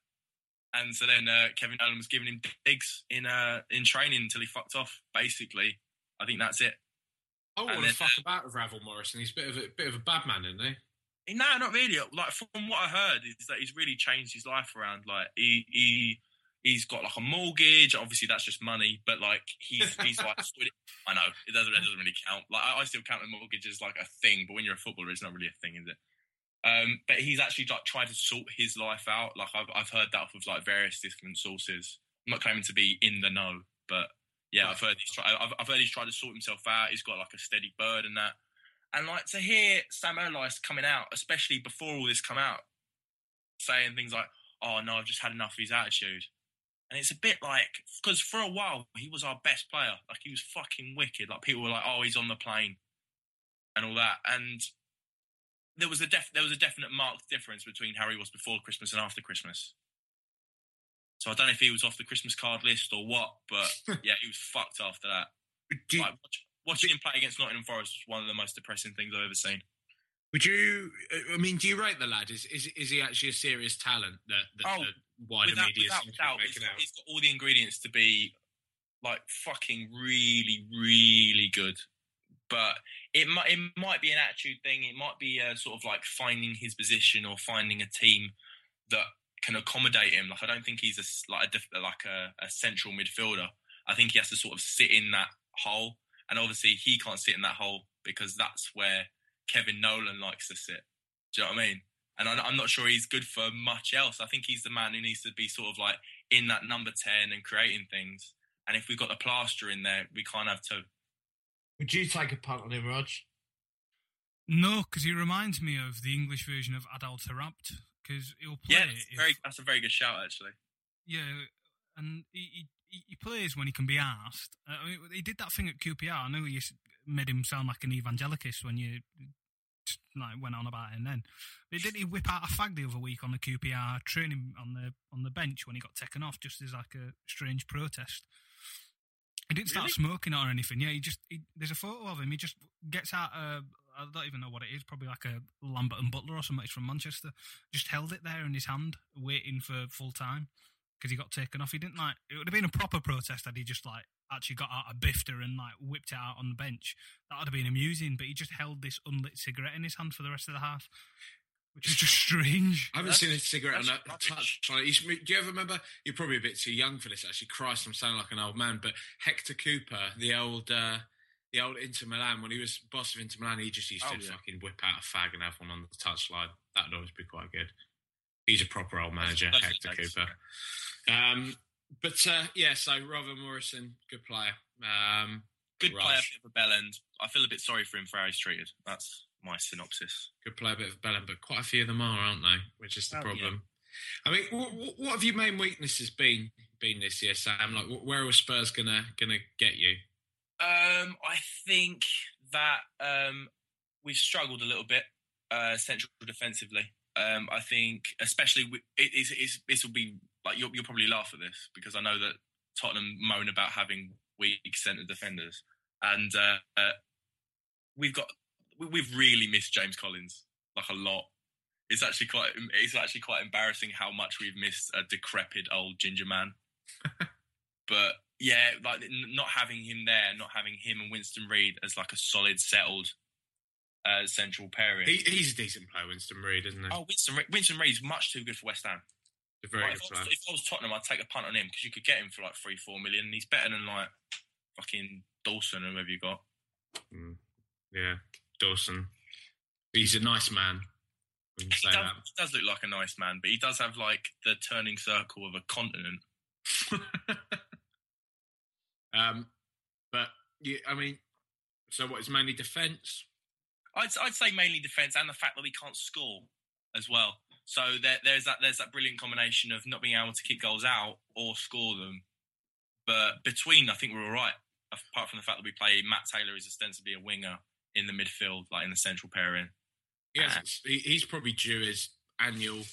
And so then uh, Kevin Nolan was giving him digs in uh, in training until he fucked off. Basically, I think that's it. I want to fuck about with Ravel Morrison. He's a bit of a bit of a bad man, isn't he? No, not really. Like from what I heard, is that he's really changed his life around. Like he he he's got like a mortgage. Obviously, that's just money. But like he's he's like I know it doesn't it doesn't really count. Like I, I still count the mortgage as like a thing, but when you're a footballer, it's not really a thing, is it? Um, but he's actually like tried to sort his life out. Like I've I've heard that off of like various different sources. I'm not claiming to be in the know, but yeah, I've heard he's try, I've, I've heard he's tried to sort himself out. He's got like a steady bird and that. And like to hear Sam Allardyce coming out, especially before all this come out, saying things like, "Oh no, I've just had enough of his attitude," and it's a bit like because for a while he was our best player, like he was fucking wicked. Like people were like, "Oh, he's on the plane," and all that, and there was a def- there was a definite marked difference between how he was before Christmas and after Christmas. So I don't know if he was off the Christmas card list or what, but yeah, he was fucked after that. You, Like, watch, watching him play against Nottingham Forest was one of the most depressing things I've ever seen. Would you? Uh, I mean, do you rate the lad? Is is, is he actually a serious talent that, that Oh, the wider without, media without seems doubt, he's out? he's got all the ingredients to be like fucking really, really good. But it might it might be an attitude thing. It might be a sort of like finding his position or finding a team that can accommodate him. Like I don't think he's a like a like a, a central midfielder. I think he has to sort of sit in that hole, and obviously he can't sit in that hole because that's where Kevin Nolan likes to sit. Do you know what I mean? And I'm not sure he's good for much else. I think he's the man who needs to be sort of like in that number 10 and creating things. And if we've got the plaster in there, we can't have two. Would you take a punt on him, Rog? No, because he reminds me of the English version of Adel Taarabt. Because he'll play. Yeah, that's, if- very, that's a very good shout, actually. Yeah, and he, he, he plays when he can be asked. Uh, I mean, he did that thing at QPR. I know you s- made him sound like an evangelicist when you like went on about him then. But did he whip out a fag the other week on the QPR training on the on the bench when he got taken off just as like a strange protest? He didn't start smoking or anything. Yeah, he just he, there's a photo of him. He just gets out. Uh, I don't even know what it is. Probably like a Lambert and Butler or something. From Manchester. Just held it there in his hand, waiting for full time because he got taken off. He didn't like. It would have been a proper protest had he just like actually got out a bifter and like whipped it out on the bench, that would have been amusing. But he just held this unlit cigarette in his hand for the rest of the half, which is just strange. I haven't That's- seen a cigarette on that's that rubbish. touch. Like, he's- do you ever remember? You're probably a bit too young for this. Actually, Christ, I'm sounding like an old man. But Hector Cuper, the old, uh, the old Inter Milan, when he was boss of Inter Milan, he just used to Oh, yeah. fucking whip out a fag and have one on the touchline. That'd always be quite good. He's a proper old manager, Those are Hector the days. Cuper. Um, but uh, yeah, so Robert Morrison, good player. Um, Good Raj. player for Bell End. I feel a bit sorry for him for how he's treated. That's my synopsis. Could play a bit of Bellham, but quite a few of them are, aren't they? Which is the Oh, yeah. problem. I mean, what, what have your main weaknesses been been this year, Sam? Like, where are Spurs gonna gonna get you? Um, I think that um, we've struggled a little bit uh, central defensively. Um, I think, especially with, it, it's, it's, this will be like you'll, you'll probably laugh at this because I know that Tottenham moan about having weak centre defenders, and uh, uh, we've got we- we've really missed James Collins like a lot. It's actually quite it's actually quite embarrassing how much we've missed a decrepit old ginger man. but yeah, like not having him there, not having him and Winston Reid as like a solid, settled uh, central pairing. He, he's a decent player, Winston Reid, isn't he? oh, Winston Reid, Winston Reid's much too good for West Ham. Like, if, I was, if I was Tottenham, I'd take a punt on him because you could get him for like three, four million. And he's better than like fucking Dawson or whoever you got. Mm, yeah, Dawson. He's a nice man. He does, he does look like a nice man, but he does have like the turning circle of a continent. um, but yeah, I mean, so what is mainly defence? I'd, I'd say mainly defence and the fact that we can't score as well. So there, there's that there's that brilliant combination of not being able to kick goals out or score them. But between, I think we're all right. Apart from the fact that we play Matt Taylor is ostensibly a winger in the midfield, like in the central pairing. He hasn't- he, he's probably due his annual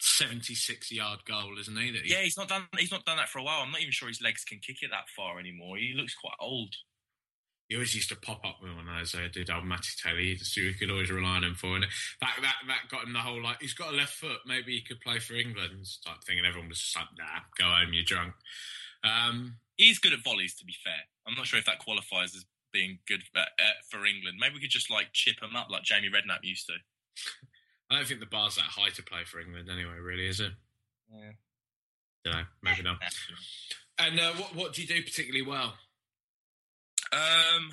seventy-six yard goal, isn't he? That he Yeah, he's not done. He's not done that for a while. I'm not even sure his legs can kick it that far anymore. He looks quite old. He always used to pop up with one of those. Uh, did old Matty Taylor? He just, you could always rely on him for, and that that that got him the whole like he's got a left foot. Maybe he could play for England type thing. And everyone was just like, Nah, go home, you're drunk. Um, He's good at volleys, to be fair. I'm not sure if that qualifies as being good uh, for England. Maybe we could just like chip them up like Jamie Redknapp used to. I don't think the bar's that high to play for England anyway. Really, is it? Yeah. No, maybe not. And uh, what what do you do particularly well? Um,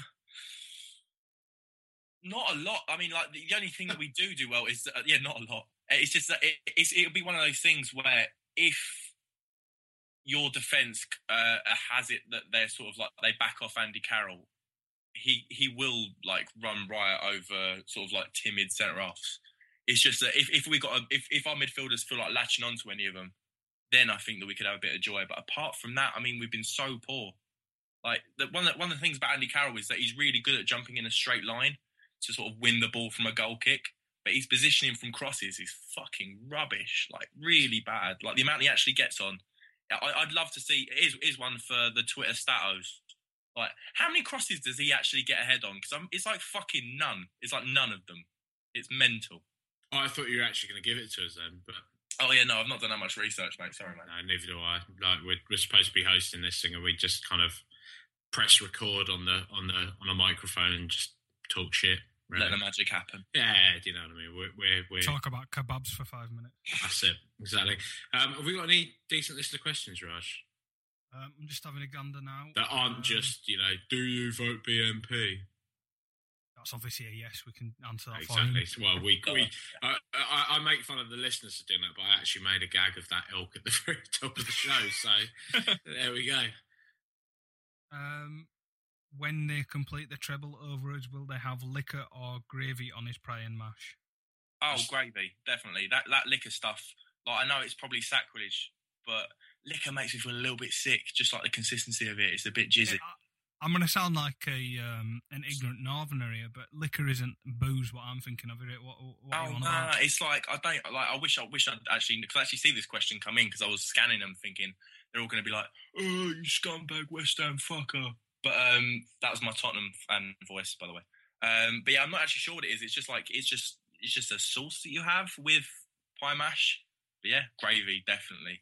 not a lot. I mean, like the, only thing that we do do well is uh, yeah, not a lot. It's just that it, it's it'll be one of those things where if your defense uh, has it that they're sort of like they back off Andy Carroll, he he will like run riot over sort of like timid centre offs. It's just that if, if we got a, if if our midfielders feel like latching onto any of them, then I think that we could have a bit of joy. But apart from that, I mean, we've been so poor. Like the, one of the, one of the things about Andy Carroll is that he's really good at jumping in a straight line to sort of win the ball from a goal kick. But his positioning from crosses is fucking rubbish, like really bad. Like the amount he actually gets on, I, I'd love to see. Is, is one for the Twitter statos. Like how many crosses does he actually get ahead on? Because it's like fucking none. It's like none of them. It's mental. Oh, I thought you were actually going to give it to us then, but Oh yeah, no, I've not done that much research, mate. Sorry, mate. no, neither do I. Like we're, we're supposed to be hosting this thing, and we just kind of press record on the on the on a microphone and just talk shit. Really. Let the magic happen. Yeah, do you know what I mean? We're we're, we're Talk about kebabs for five minutes. that's it exactly. Um, have we got any decent list of questions, Raj? Um, I'm just having a gander now. That aren't Um, just you know, do you vote BNP? That's obviously a yes. We can answer that for Exactly. him. Well, we, we I, I, I make fun of the listeners for doing that, but I actually made a gag of that ilk at the very top of the show. So there we go. Um, when they complete the treble overage, will they have liquor or gravy on his praying mash? Oh, gravy, definitely. That that liquor stuff. Like I know it's probably sacrilege, but liquor makes me feel a little bit sick. Just like the consistency of it, it's a bit jizzy. I- I'm going to sound like a um, an ignorant northerner here, but liquor isn't booze. What I'm thinking of it. What, what Oh you no, on no, about? it's like I don't like. I wish I wish I'd actually because I actually see this question come in because I was scanning them, thinking they're all going to be like, "Oh, you scumbag West Ham fucker." But um, that was my Tottenham fan voice, by the way. Um, but yeah, I'm not actually sure what it is. It's just like it's just it's just a sauce that you have with pie mash. But yeah, gravy definitely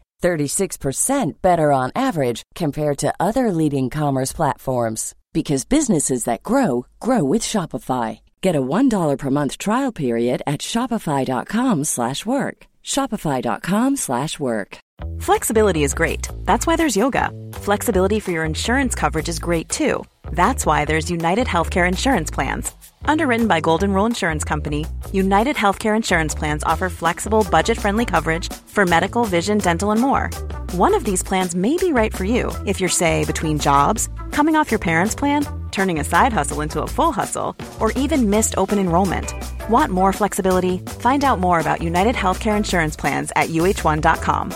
36% better on average compared to other leading commerce platforms because businesses that grow grow with Shopify. Get a $1 per month trial period at shopify.com/work. shopify.com/work. Flexibility is great. That's why there's yoga. Flexibility for your insurance coverage is great too. That's why there's United Healthcare Insurance Plans. Underwritten by Golden Rule Insurance Company, United Healthcare Insurance Plans offer flexible, budget friendly coverage for medical, vision, dental, and more. One of these plans may be right for you if you're, say, between jobs, coming off your parents' plan, turning a side hustle into a full hustle, or even missed open enrollment. Want more flexibility? Find out more about United Healthcare Insurance Plans at uh1.com.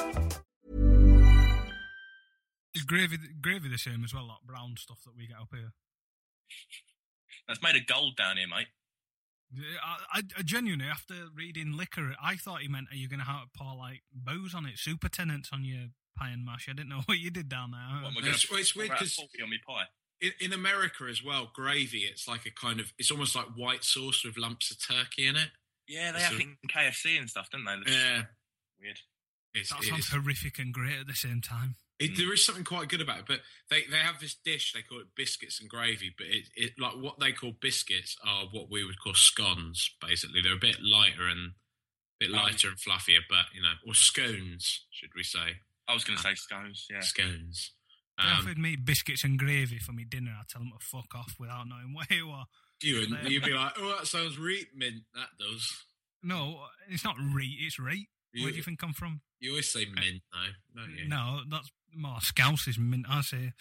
Is gravy gravy the same as well, like brown stuff that we get up here? That's made of gold down here, mate. I, I, I genuinely, after reading liquor, I thought he meant, are you going to have to pour like booze on it, super tenants on your pie and mash? I didn't know what you did down there. What, am I gonna It's, it's weird because on me pie. in, in America as well, gravy, it's like a kind of, it's almost like white sauce with lumps of turkey in it. Yeah, they It's have a- it in KFC and stuff, don't they? That's Yeah. Weird. It's, That it sounds is- horrific and great at the same time. It, there is something quite good about it, but they, they have this dish they call it biscuits and gravy. But it, it like what they call biscuits are what we would call scones. Basically, they're a bit lighter and a bit lighter and fluffier, but you know, or scones, should we say? I was going to say scones, yeah. Scones. If They Um, offered me biscuits and gravy for me dinner. I'd tell them to fuck off without knowing what it was. you would you'd be like, oh, that sounds reet mint. That does. No, it's not reet, it's rate. Where do You- think I'm from? You always say mint, though, don't you? No, that's more scouse is mint. I say,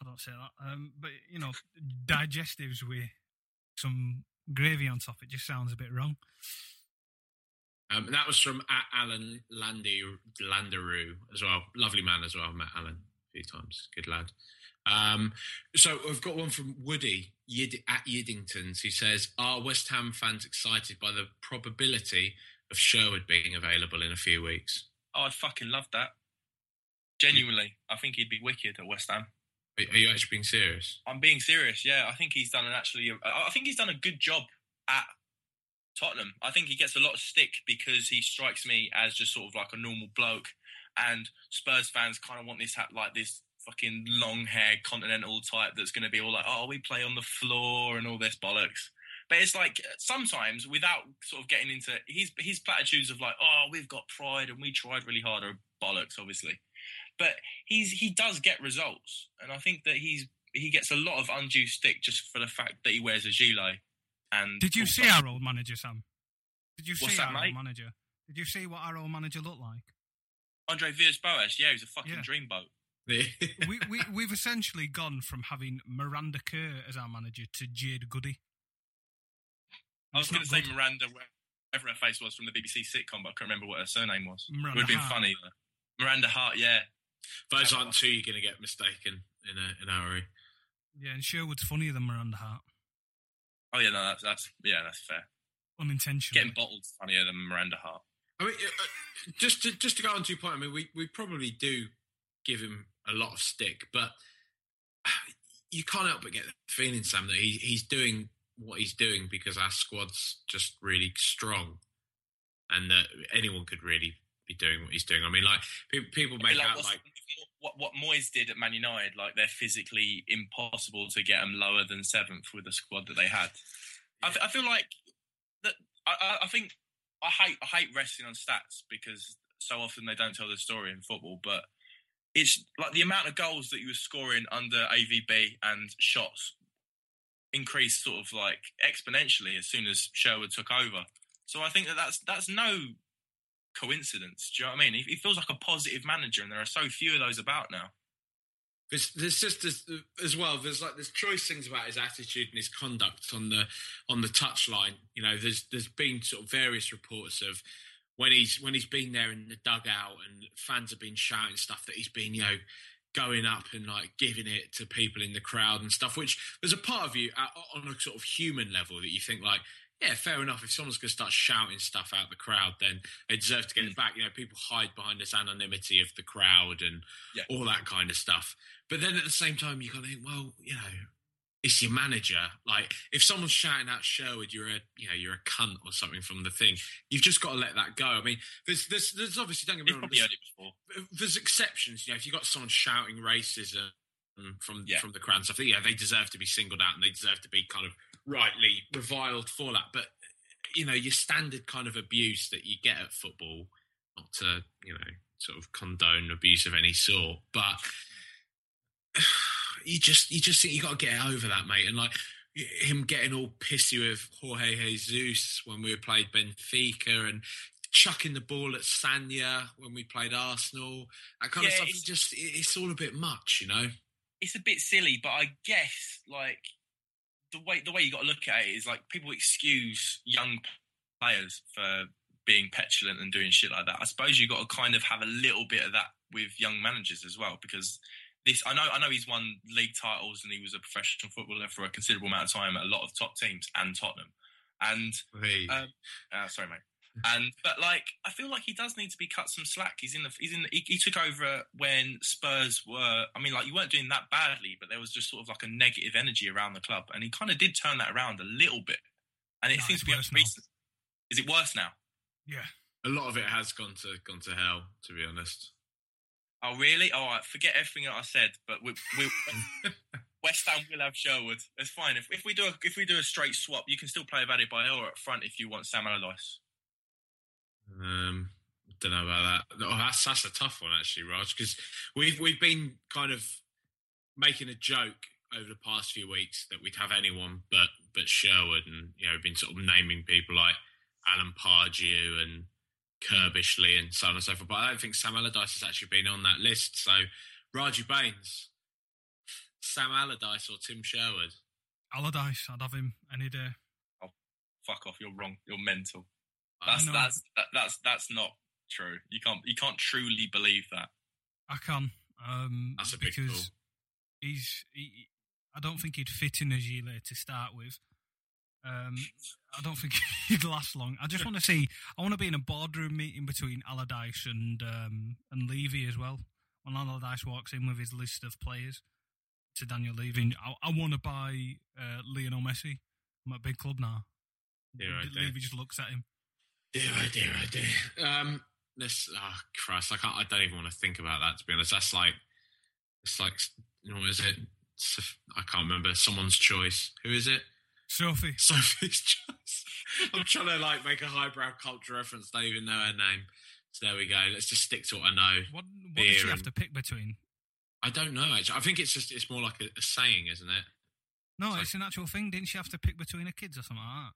I don't say that. Um, but you know, digestives with some gravy on top. It just sounds a bit wrong. Um, that was from Alan Landy Landeroo as well. Lovely man as well. I Met Alan a few times. Good lad. Um, so I've got one from Woody Yid- at Yiddingtons. He says, "Are West Ham fans excited by the probability of Sherwood being available in a few weeks?" Oh, I'd fucking love that. Genuinely, I think he'd be wicked at West Ham. Are, you actually being serious? I'm being serious. Yeah, I think he's done an actually. I I think he's done a good job at Tottenham. I think he gets a lot of stick because he strikes me as just sort of like a normal bloke, and Spurs fans kind of want this ha- like this fucking long haired continental type that's going to be all like, oh, we play on the floor and all this bollocks. But it's like uh, sometimes without sort of getting into his his platitudes of like, oh, we've got pride and we tried really hard are bollocks, obviously. But he's he does get results, and I think that he's he gets a lot of undue stick just for the fact that he wears a gilet. And Did you see our old manager, Sam? Did you What's see that, our mate? old manager? Did you see what our old manager looked like? Andre Villas-Boas? Yeah, he was a fucking Yeah. dreamboat. we, we, we've essentially gone from having Miranda Kerr as our manager to Jade Goody. I was going to say good. Miranda, whatever her face was from the BBC sitcom, but I can't remember what her surname was. Miranda it would have been funny. Though. Miranda Hart, yeah. Those aren't two you're going to get mistaken in a in our area. Yeah, and Sherwood's funnier than Miranda Hart. Oh yeah, no, that's that's yeah, that's fair. Unintentionally. Getting bottled funnier than Miranda Hart. I mean, uh, uh, just to just to go on to your point, I mean, we, we probably do give him a lot of stick, but you can't help but get the feeling, Sam, that he, he's doing what he's doing because our squad's just really strong, and that anyone could really be doing what he's doing. I mean, like pe- people make like, out like what what Moyes did at Man United, like they're physically impossible to get them lower than seventh with the squad that they had. I feel like that. I, I, I think I hate I hate resting on stats because so often they don't tell the story in football. But it's like the amount of goals that you were scoring under AVB and shots increased sort of like exponentially as soon as Sherwood took over. So I think that that's that's no coincidence. Do you know what I mean? He, he feels like a positive manager, and there are so few of those about now. There's, there's just this, as well. There's like there's choice things about his attitude and his conduct on the on the touchline. You know, there's there's been sort of various reports of when he's when he's been there in the dugout and fans have been shouting stuff that he's been you know going up and like giving it to people in the crowd and stuff. Which there's a part of you uh, on a sort of human level that you think like, yeah, fair enough. If someone's going to start shouting stuff out the crowd, then they deserve to get it back. You know, people hide behind this anonymity of the crowd and Yeah. all that kind of stuff. But then at the same time, you got to think, well, you know, it's your manager. Like, if someone's shouting out Sherwood, you're a, you know, you're a cunt or something from the thing. You've just got to let that go. I mean, there's, there's, there's obviously don't get me wrong. There's, heard it before. there's exceptions. You know, if you've got someone shouting racism from Yeah. from the crowd and stuff, yeah, they deserve to be singled out and they deserve to be kind of rightly reviled for that. But you know, your standard kind of abuse that you get at football, not to you know sort of condone abuse of any sort, but you just you just think you got to get over that, mate. And like him getting all pissy with Jorge Jesus when we played Benfica and chucking the ball at Sanya when we played Arsenal, that kind of stuff. It's just it's all a bit much, you know. it's a bit silly, but I guess like the way the way you got to look at it is like people excuse young players for being petulant and doing shit like that. I suppose you got to kind of have a little bit of that with young managers as well because this I know I know he's won league titles and he was a professional footballer for a considerable amount of time at a lot of top teams and Tottenham. And Hey. um, uh, sorry, mate. And but like, I feel like he does need to be cut some slack. He's in the he's in the, he, he took over when Spurs were. I mean, like you weren't doing that badly, but there was just sort of like a negative energy around the club, and he kind of did turn that around a little bit. And it No, seems to be worse now. recent. Is it worse now? Yeah. a lot of it has gone to gone to hell, to be honest. Oh, really? All right, forget everything that I said. But we, we, West Ham will have Sherwood. It's fine. If, if we do a if we do a straight swap, you can still play Adebayor up front if you want Sam Allardyce. Um, don't know about that. Oh, that's that's a tough one actually, Raj, because we've we've been kind of making a joke over the past few weeks that we'd have anyone but but Sherwood, and you know, been sort of naming people like Alan Pardew and Curbishley and so on and so forth. But I don't think Sam Allardyce has actually been on that list. So, Raju Baines, Sam Allardyce, or Tim Sherwood? Allardyce, I'd have him any day. Oh, Fuck off! You're wrong. You're mental. That's that's that, that's that's not true. You can't you can't truly believe that. I can. Um, That's a big because call. he's. He, I don't think he'd fit in as Gile to start with. Um, I don't think he'd last long. I just want to see. I want to be in a boardroom meeting between Allardyce and um, and Levy as well. When Allardyce walks in with his list of players to Daniel Levy, I, I want to buy uh, Lionel Messi. I'm at a big club now. Yeah, right. Levy just looks at him. Dear, oh dear, dear. Um, this, oh Christ, I can't. I don't even want to think about that. To be honest, that's like, it's like, you know, what is it? I can't remember. Someone's choice. Who is it? Sophie. Sophie's choice. I'm trying to like make a highbrow culture reference. Don't even know her name. So there we go. Let's just stick to what I know. What, what Beer does she have to pick between? I don't know. Actually, I think it's just it's more like a, a saying, isn't it? No, Sorry. it's an actual thing. Didn't she have to pick between her kids or something like that?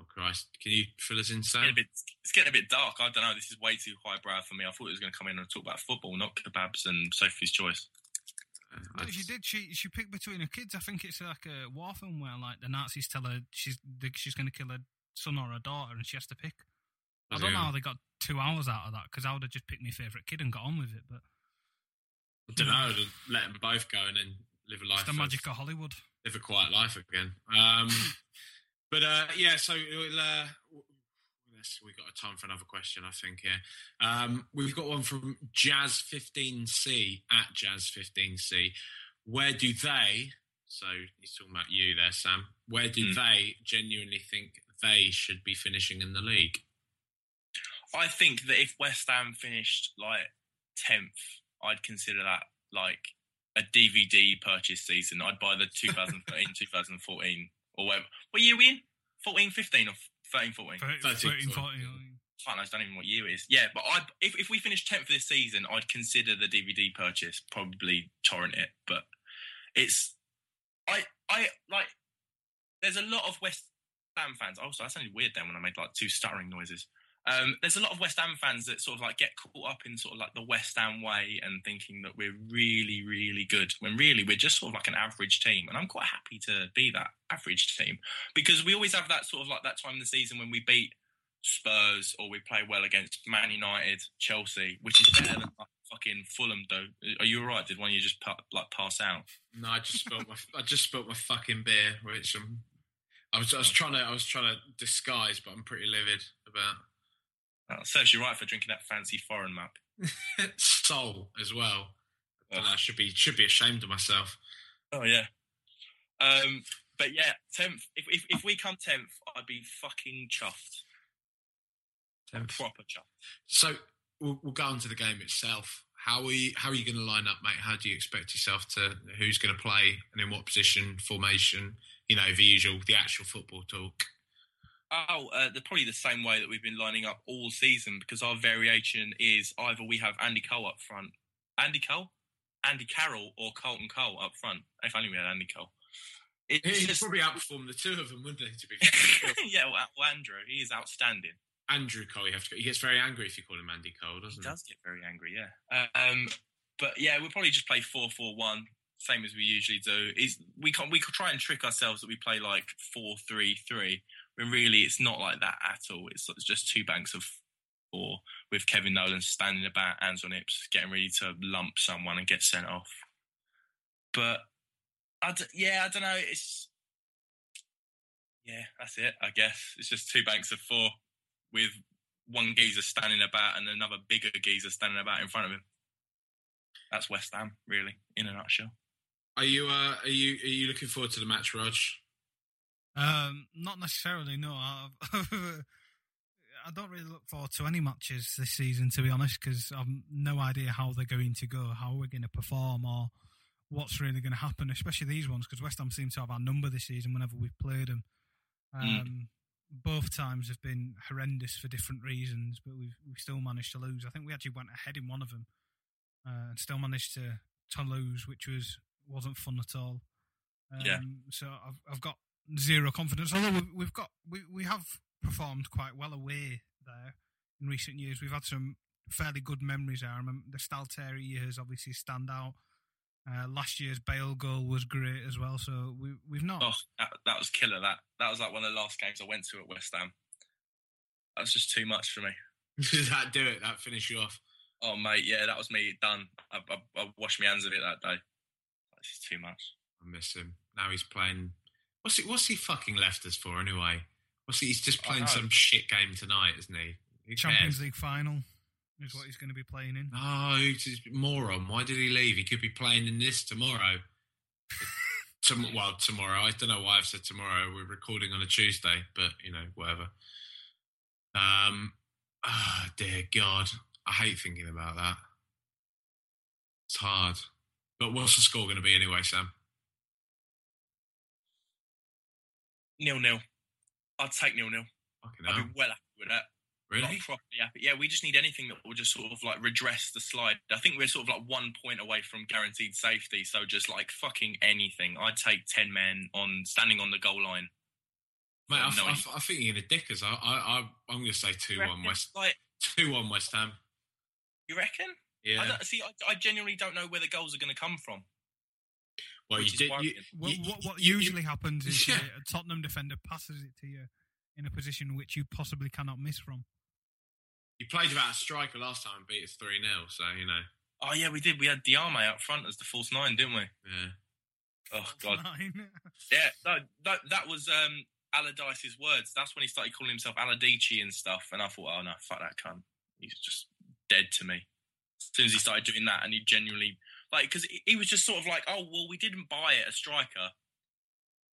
Oh Christ! Can you fill us in, It's getting, a bit, it's getting a bit dark. I don't know. This is way too highbrow for me. I thought it was going to come in and talk about football, not kebabs and Sophie's choice. She did. She she picked between her kids. I think it's like a war film where like the Nazis tell her she's she's going to kill her son or her daughter, and she has to pick. I don't know how they got two hours out of that because I would have just picked my favourite kid and got on with it. But I don't know. Let them both go and then live a life. it's the magic of Hollywood. live a quiet life again. Um, but uh, yeah, so uh, yes, we got a time for another question, I think. Here, um, we've got one from Jazz15C at Jazz15C. Where do they? So he's talking about you there, Sam. Where do Hmm. they genuinely think they should be finishing in the league? I think that if West Ham finished like tenth, I'd consider that like a DVD purchase season. I'd buy the 2013, 2014, or whatever. What year are we in? 14, 15, or 13, 14? 13, 13, 13, 14. 14. Fuck knows, I don't even know what year it is. Yeah, but I if if we finish tenth this season, I'd consider the DVD purchase, probably torrent it. But it's I I like. There's a lot of West Ham fans. Also, that sounded weird then when I made like two stuttering noises. Um, there's a lot of West Ham fans that sort of like get caught up in sort of like the West Ham way and thinking that we're really, really good when really we're just sort of like an average team. And I'm quite happy to be that average team because we always have that sort of like that time in the season when we beat Spurs or we play well against Man United, Chelsea, which is better than like, fucking Fulham Though, Are you all right? Did one of you just like pass out? No, I just spilled my I just spilled my fucking beer, which um, I was I was trying to I was trying to disguise, but I'm pretty livid about Uh, serves you right for drinking that fancy foreign mug. soul as well. I, I should be should be ashamed of myself. Oh yeah. Um, but yeah, tenth. If, if if we come tenth, I'd be fucking chuffed. Tenth. Proper chuffed. So we'll, we'll go on to the game itself. How are you, how are you going to line up, mate? How do you expect yourself to? Who's going to play and in what position, formation? You know, the usual, the actual football talk. Oh, uh, they're probably the same way that we've been lining up all season because our variation is either we have Andy Cole up front, Andy Cole, Andy Carroll, or Carlton Cole up front. If only we had Andy Cole. It's He'd just- probably outperform the two of them, wouldn't he? To be fair. yeah, well, Andrew, he is outstanding. Andrew Cole, you have to. He gets very angry if you call him Andy Cole, doesn't He he? does get very angry, yeah. Um, but yeah, we'll probably just play four four one, same as we usually do. Is we can we could try and trick ourselves that we play like four three three, when really it's not like that at all. It's, it's just two banks of four with Kevin Nolan standing about, hands on hips, getting ready to lump someone and get sent off. But I d- yeah, I don't know. It's yeah, that's it. I guess it's just two banks of four with one geezer standing about and another bigger geezer standing about in front of him. That's West Ham, really, in a nutshell. Are you? Uh, are you? Are you looking forward to the match, Raj? Um, not necessarily. No, I, I don't really look forward to any matches this season, to be honest, because I've no idea how they're going to go, how we're going to perform, or what's really going to happen. Especially these ones, because West Ham seem to have our number this season whenever we've played them. Um, Mm. Both times have been horrendous for different reasons, but we've we've still managed to lose. I think we actually went ahead in one of them, uh, and still managed to to lose, which was wasn't fun at all. Um, Yeah. So I've I've got zero confidence. Although we've, we've got we we have performed quite well away there in recent years. We've had some fairly good memories there. I remember the Stalteri years obviously stand out. Uh, last year's Bale goal was great as well. So we we've not. Oh, that, that was killer. That that was like one of the last games I went to at West Ham. That was just too much for me. Did that do it? That finish you off? Oh mate, yeah, that was me done. I, I, I washed my hands of it that day. That's just too much. I miss him. Now he's playing. What's he? What's he fucking left us for anyway? What's he? He's just playing some shit game tonight, isn't he? Who Champions cares? League final is what he's going to be playing in. No, he's a moron. Why did he leave? He could be playing in this tomorrow. Tom- well, tomorrow. I don't know why I've said tomorrow. We're recording on a Tuesday, but you know, whatever. Um, ah, dear God, I hate thinking about that. It's hard. But what's the score going to be anyway, Sam? Nil nil. I'd take nil nil. I'd be well happy with that. Really? Like, properly happy. Yeah, we just need anything that will just sort of like redress the slide. I think we're sort of like one point away from guaranteed safety. So just like fucking anything. I'd take ten men on standing on the goal line. Mate, I, I, I think you're going to dick us. I, I, I, I'm going to say 2 1 reckon? West, Like, 2 1 West Ham. you reckon? I Yeah. don't, see, I, I genuinely don't know where the goals are going to come from. Well, you did. You, worrying. What, you- what, what you- you- usually happens is Yeah. a Tottenham defender passes it to you in a position which you possibly cannot miss from. You played without a striker last time and beat us 3 0, so, you know. Oh yeah, we did. We had Diame up front as the false nine, didn't we? Yeah. Oh god. Fine. Yeah, no, that that was um Allardyce's words. That's when he started calling himself Allardyce and stuff. And I thought, oh no, fuck that cunt. He's just dead to me. As soon as he started doing that, and he genuinely like, because he, was just sort of like, oh well, we didn't buy it a striker,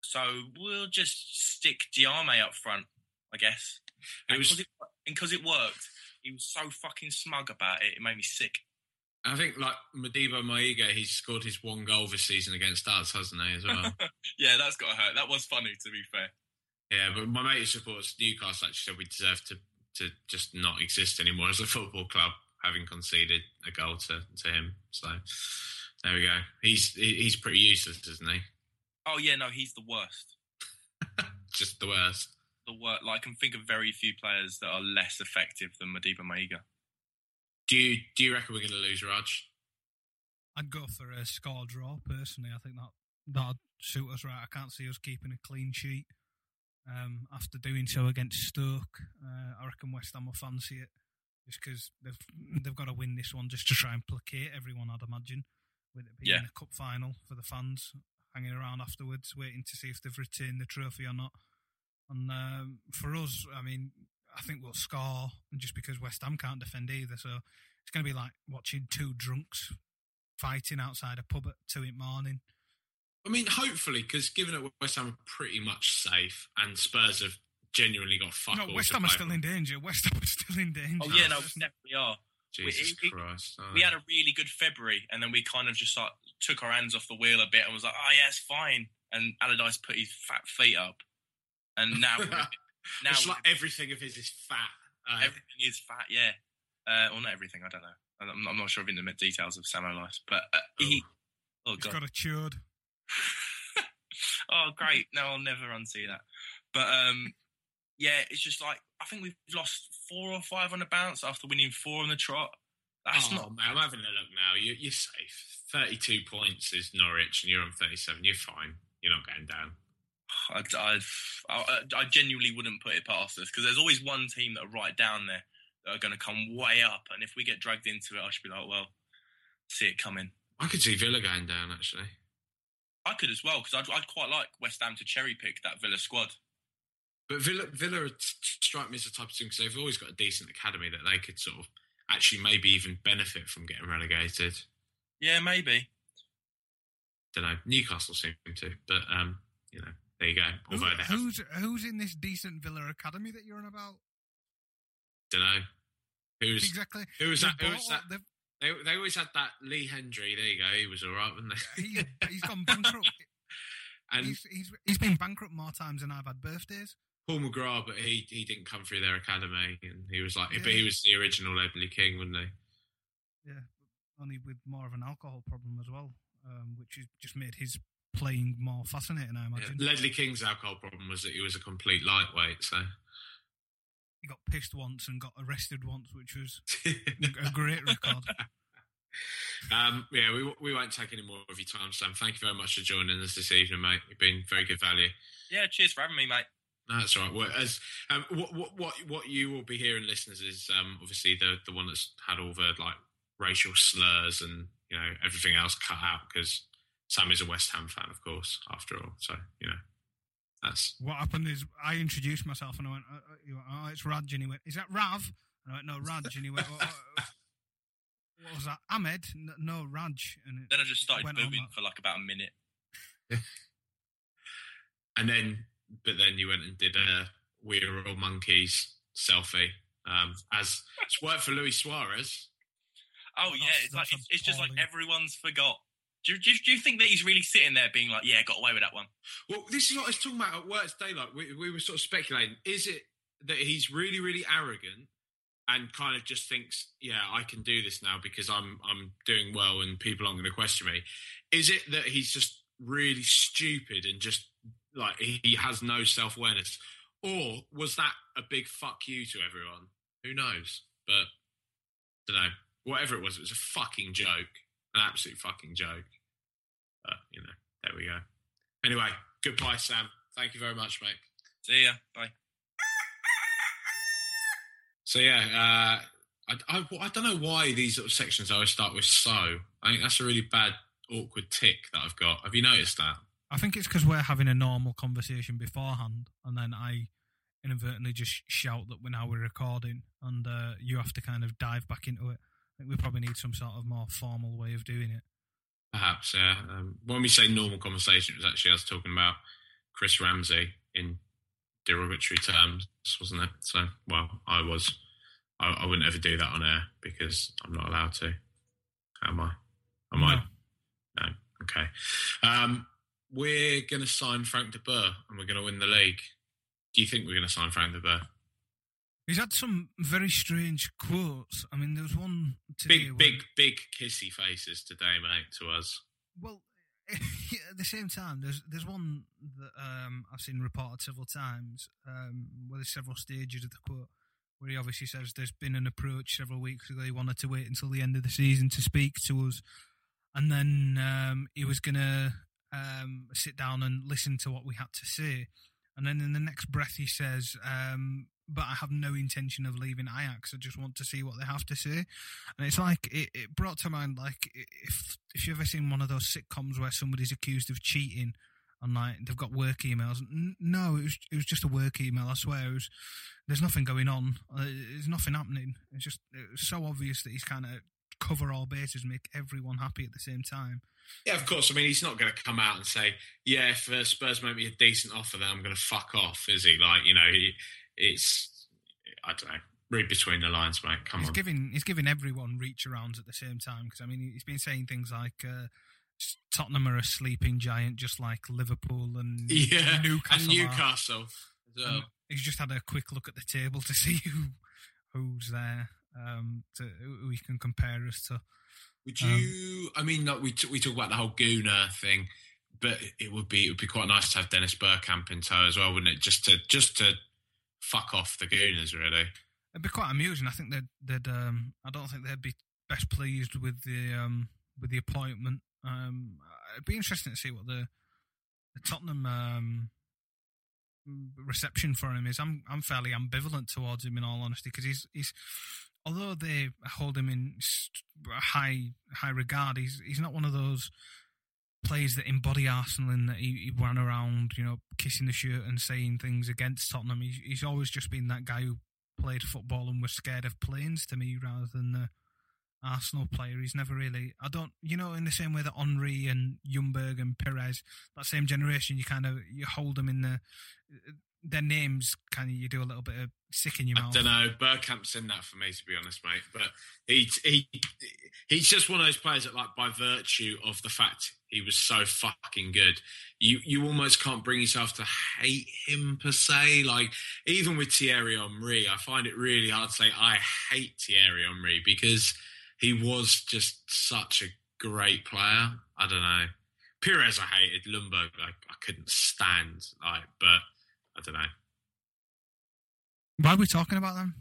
so we'll just stick Diame up front, I guess. It And was- because it, it worked, he was so fucking smug about it. It made me sick. I think, like, Modibo Maiga, he's scored his one goal this season against us, hasn't he, as well? Yeah, that's got to hurt. That was funny, to be fair. yeah, but my mate who supports Newcastle actually said we deserve to, to just not exist anymore as a football club, having conceded a goal to, to him. So, there we go. He's he's pretty useless, isn't he? Oh yeah, no, he's the worst. Just the worst. the work. Like, I can think of very few players that are less effective than Modibo Maiga. Do you, do you reckon we're going to lose, Raj? I'd go for a score draw personally. I think that that'd suit us right. I can't see us keeping a clean sheet um, after doing so against Stoke. Uh, I reckon West Ham will fancy it. Just because they've they've got to win this one just to try and placate everyone. I'd imagine with it being Yeah. a cup final for the fans hanging around afterwards, waiting to see if they've retained the trophy or not. And um, for us, I mean, I think we'll score just because West Ham can't defend either. So it's going to be like watching two drunks fighting outside a pub at two in the morning. I mean, hopefully, because given that West Ham are pretty much safe and Spurs have genuinely got fuck no, all West Ham are still in danger. West Ham are still in danger. Oh yeah, no, we definitely are. We- Jesus it- it- Christ! oh. We had a really good February, and then we kind of just like took our hands off the wheel a bit and was like, "Oh yeah, it's fine." And Allardyce put his fat feet up, and now we're, now it's we're- like everything of his is fat. Uh, everything is fat. Yeah, uh, well, not everything. I don't know. I'm, I'm not sure of intimate details of Sam Allardyce, but uh, he. Oh He's god. got a chode. oh great! No, I'll never unsee that. But um, yeah, it's just like I think we've lost four or five on the bounce after winning four on the trot. That's oh, not man, I'm having a look now. You, you're safe. 32 points is Norwich, and you're on 37. You're fine. You're not going down. I, I, I, I genuinely wouldn't put it past us because there's always one team that are right down there that are going to come way up, and if we get dragged into it, I should be like, well, see it coming. I could see Villa going down, actually. I could as well because I'd, I'd quite like West Ham to cherry pick that Villa squad. But Villa, Villa strike me as the type of team because they've always got a decent academy that they could sort of actually maybe even benefit from getting relegated. Yeah, maybe. Don't know. Newcastle seem to, but um, you know, there you go. Who, Although they have, who's who's in this decent Villa academy that you're on about? don't know. Who's Exactly. Who was They've that? Who was that? They, they always had that Lee Hendrie. There you go. He was all right, wasn't they've- he? He's, he's gone bankrupt. and he's, he's he's been bankrupt more times than I've had birthdays. Paul McGrath, but he he didn't come through their academy, and he was like, Yeah. but he was the original Ledley King, wasn't he? Yeah, only with more of an alcohol problem as well, um, which has just made his playing more fascinating. I Yeah. imagine. Ledley King's alcohol problem was that he was a complete lightweight. So He got pissed once and got arrested once, which was a great record. um, yeah, we we won't take any more of your time, Sam. Thank you very much for joining us this evening, mate. You've been very good value. Yeah, cheers for having me, mate. No, That's all right. Well, as um, what what what what you will be hearing, listeners, is um, obviously the the one that's had all the like racial slurs and you know everything else cut out because Sam is a West Ham fan, of course. After all, so you know that's What happened is I introduced myself and I went, uh, uh, he went, "Oh, it's Raj," and he went, "Is that Rav?" And I went, "No, Raj," and he went, "Oh, uh, "What was that? Ahmed?" No, Raj." And it Then I just started went on booing for like about a minute. and then but then you went and did a We Are All Monkeys selfie. Um, as it's worked for Luis Suarez. Oh yeah, That's- it's like that's it's, it's just like everyone's forgot. Do, you- do, you- do you think that he's really sitting there being like, "Yeah, got away with that one"? Well, this is what I was talking about at work today. Like we, we were sort of speculating: is it that he's really, really arrogant and kind of just thinks, "Yeah, I can do this now because I'm I'm doing well and people aren't going to question me"? Is it that he's just really stupid and just like he, has no self awareness, or was that a big fuck you to everyone? Who knows? But I don't know. Whatever it was, it was a fucking joke, an absolute fucking joke. But you know, there we go. Anyway, goodbye, Sam. Thank you very much, mate. See ya. Bye. So yeah, uh, I, I, I don't know why these sort of sections always start with so. I think that's a really bad, awkward tick that I've got. Have you noticed that? I think it's because we're having a normal conversation beforehand, and then I inadvertently just shout that we're now we're recording, and uh, you have to kind of dive back into it. I think we probably need some sort of more formal way of doing it. Perhaps, yeah. Um, when we say normal conversation, it was actually us talking about Chris Ramsey in derogatory terms, wasn't it? So, well, I was. I, I wouldn't ever do that on air because I'm not allowed to. Am I? Am I? No. Okay. Um, we're going to sign Frank de Boer and we're going to win the league. Do you think we're going to sign Frank de Boer? He's had some very strange quotes. I mean, there was one today. Big, big, big kissy faces today, mate, to us. Well, at the same time, there's there's one that um, I've seen reported several times um, where there's several stages of the quote where he obviously says there's been an approach several weeks ago. He wanted to wait until the end of the season to speak to us, and then um, he was going to um, sit down and listen to what we had to say. And then in the next breath, he says, um, but I have no intention of leaving Ajax. I just want to see what they have to say. And it's like it, it brought to mind like if if you've ever seen one of those sitcoms where somebody's accused of cheating and like they've got work emails. No, it was it was just a work email. I swear, was. There's nothing going on. Uh, There's nothing happening. It's just it so obvious that he's kind of cover all bases, make everyone happy at the same time. Yeah, of course. I mean, he's not going to come out and say, "Yeah, if uh, Spurs make me a decent offer, then I'm going to fuck off." Is he? Like, you know, he, it's I don't know. Read between the lines, mate. Come he's on. giving he's giving everyone reach arounds at the same time because I mean he's been saying things like uh, Tottenham are a sleeping giant, just like Liverpool and yeah, Newcastle. and. Newcastle. as well. And he's just had a quick look at the table to see who who's there um, to who he can compare us to. Would Um, you? I mean, like, we we talk about the whole Gooner thing, but it would be it would be quite nice to have Dennis Bergkamp in tow as well, wouldn't it? Just to just to fuck off the Gooners, really. It'd be quite amusing. I think they'd, they'd um, I don't think they'd be best pleased with the um, with the appointment. Um, it'd be interesting to see what the, the Tottenham um, reception for him is. I'm I'm fairly ambivalent towards him in all honesty because he's he's although they hold him in high high regard, he's he's not one of those players that embody Arsenal in that he, he ran around, you know, kissing the shirt and saying things against Tottenham. He's, he's always just been that guy who played football and was scared of planes to me rather than the Arsenal player. He's never really, I don't, you know, in the same way that Henry and Ljungberg and Pires, that same generation, you kind of, you hold them in the, their names kind of, you do a little bit of sick in your mouth? I don't know. Bergkamp's in that for me, to be honest, mate. But he he he's just one of those players that, like, by virtue of the fact he was so fucking good, you you almost can't bring yourself to hate him per se. Like even with Thierry Henry, I find it really hard to say I hate Thierry Henry because he was just such a great player. I don't know. Pires, I hated. Ljungberg, I, I couldn't stand. Like, but I don't know. Why are we talking about them?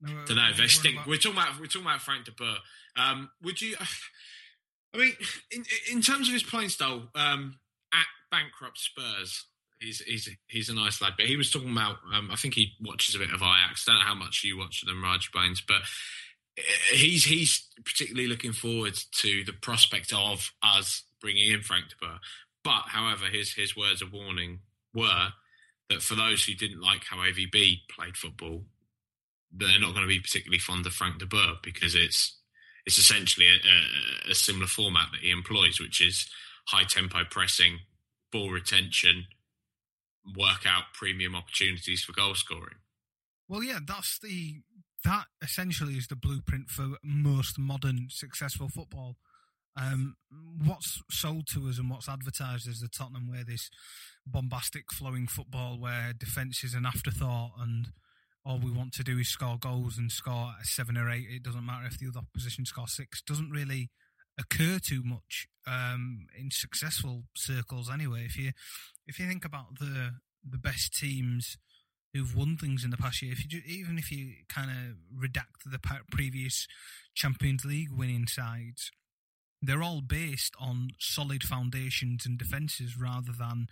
No, don't know. They we're stink. about- We're talking about we're talking about Frank de Boer. Um, would you? I mean, in in terms of his playing style, um, at bankrupt Spurs, he's he's he's a nice lad. But he was talking about. Um, I think he watches a bit of Ajax. Don't know how much you watch them, Raj Bones, but uh, he's he's particularly looking forward to the prospect of us bringing in Frank de Boer. But however, his his words of warning were that for those who didn't like how AVB played football, they're not going to be particularly fond of Frank de Boer because it's it's essentially a, a, a similar format that he employs, which is high tempo pressing, ball retention, work out premium opportunities for goal scoring. Well, yeah, that's the that essentially is the blueprint for most modern successful football. Um, what's sold to us and what's advertised as the Tottenham way, this bombastic flowing football where defence is an afterthought and all we want to do is score goals and score seven or eight. It doesn't matter if the other opposition scores six. Doesn't really occur too much um, in successful circles anyway. If you if you think about the the best teams who've won things in the past year, if you ju- even if you kind of redact the previous Champions League winning sides, they're all based on solid foundations and defences rather than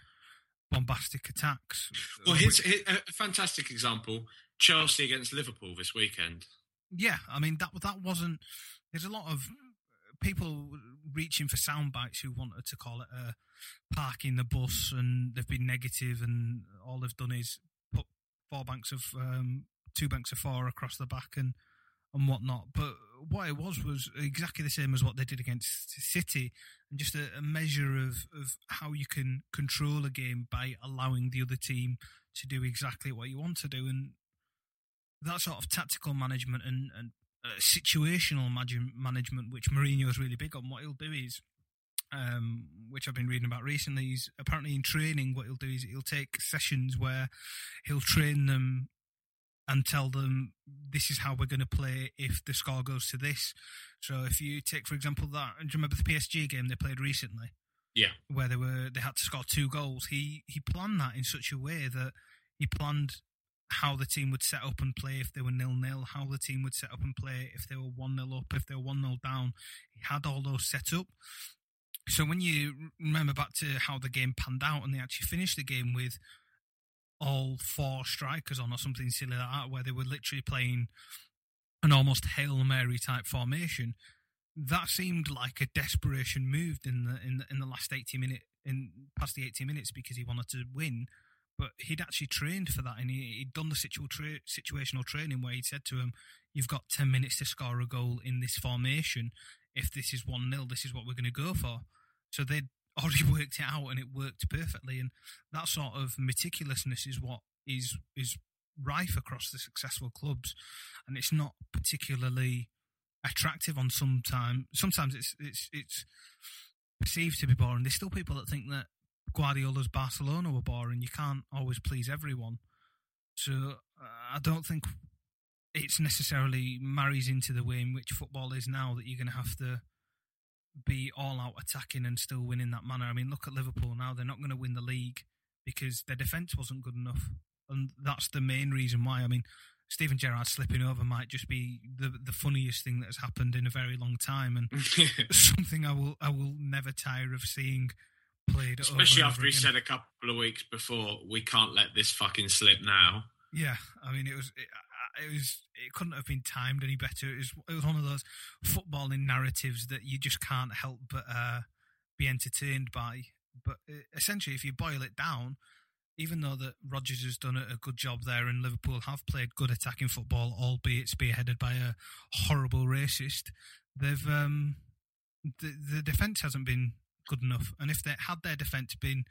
bombastic attacks. Well, here's, here- a fantastic example: Chelsea against Liverpool this weekend. Yeah, I mean that that wasn't. There's a lot of people reaching for sound bites who wanted to call it a parking the bus, and they've been negative, and all they've done is put four banks of um, two banks of four across the back and and whatnot. But what it was was exactly the same as what they did against City, and just a, a measure of of how you can control a game by allowing the other team to do exactly what you want to do, and that sort of tactical management and, and uh, situational management, which Mourinho is really big on. What he'll do is, um, which I've been reading about recently, is apparently in training, what he'll do is he'll take sessions where he'll train them and tell them this is how we're going to play if the score goes to this. So if you take, for example, that, do you remember the PSG game they played recently? Yeah. where they were they had to score two goals. He he planned that in such a way that he planned how the team would set up and play if they were nil nil, how the team would set up and play if they were one nil up, if they were one nil down. He had all those set up. So when you remember back to how the game panned out and they actually finished the game with all four strikers on or something silly like that, where they were literally playing an almost hail mary type formation. That seemed like a desperation move in the in the, in the last eighty minute in past the eighty minutes because he wanted to win. But he'd actually trained for that, and he, he'd done the situ- tra- situational training where he'd said to him, "You've got ten minutes to score a goal in this formation. If this is one 0 this is what we're going to go for." So they'd already worked it out, and it worked perfectly. And that sort of meticulousness is what is is rife across the successful clubs, and it's not particularly attractive on some time. Sometimes it's it's it's perceived to be boring. There's still people that think that Guardiola's Barcelona were boring. You can't always please everyone. So uh, I don't think it's necessarily marries into the way in which football is now that you're going to have to be all out attacking and still win in that manner. I mean, look at Liverpool now. They're not going to win the league because their defence wasn't good enough. And that's the main reason why. I mean, Steven Gerrard slipping over might just be the the funniest thing that has happened in a very long time, and something I will I will never tire of seeing played. Especially after he over said a couple of weeks before, "We can't let this fucking slip now." Yeah, I mean, it was it, it was it couldn't have been timed any better. It was it was one of those footballing narratives that you just can't help but uh, be entertained by. But uh, essentially, if you boil it down, even though that Rodgers has done a, good job there, and Liverpool have played good attacking football, albeit spearheaded by a horrible racist, they've um, the the defense hasn't been good enough. And if they had their defense been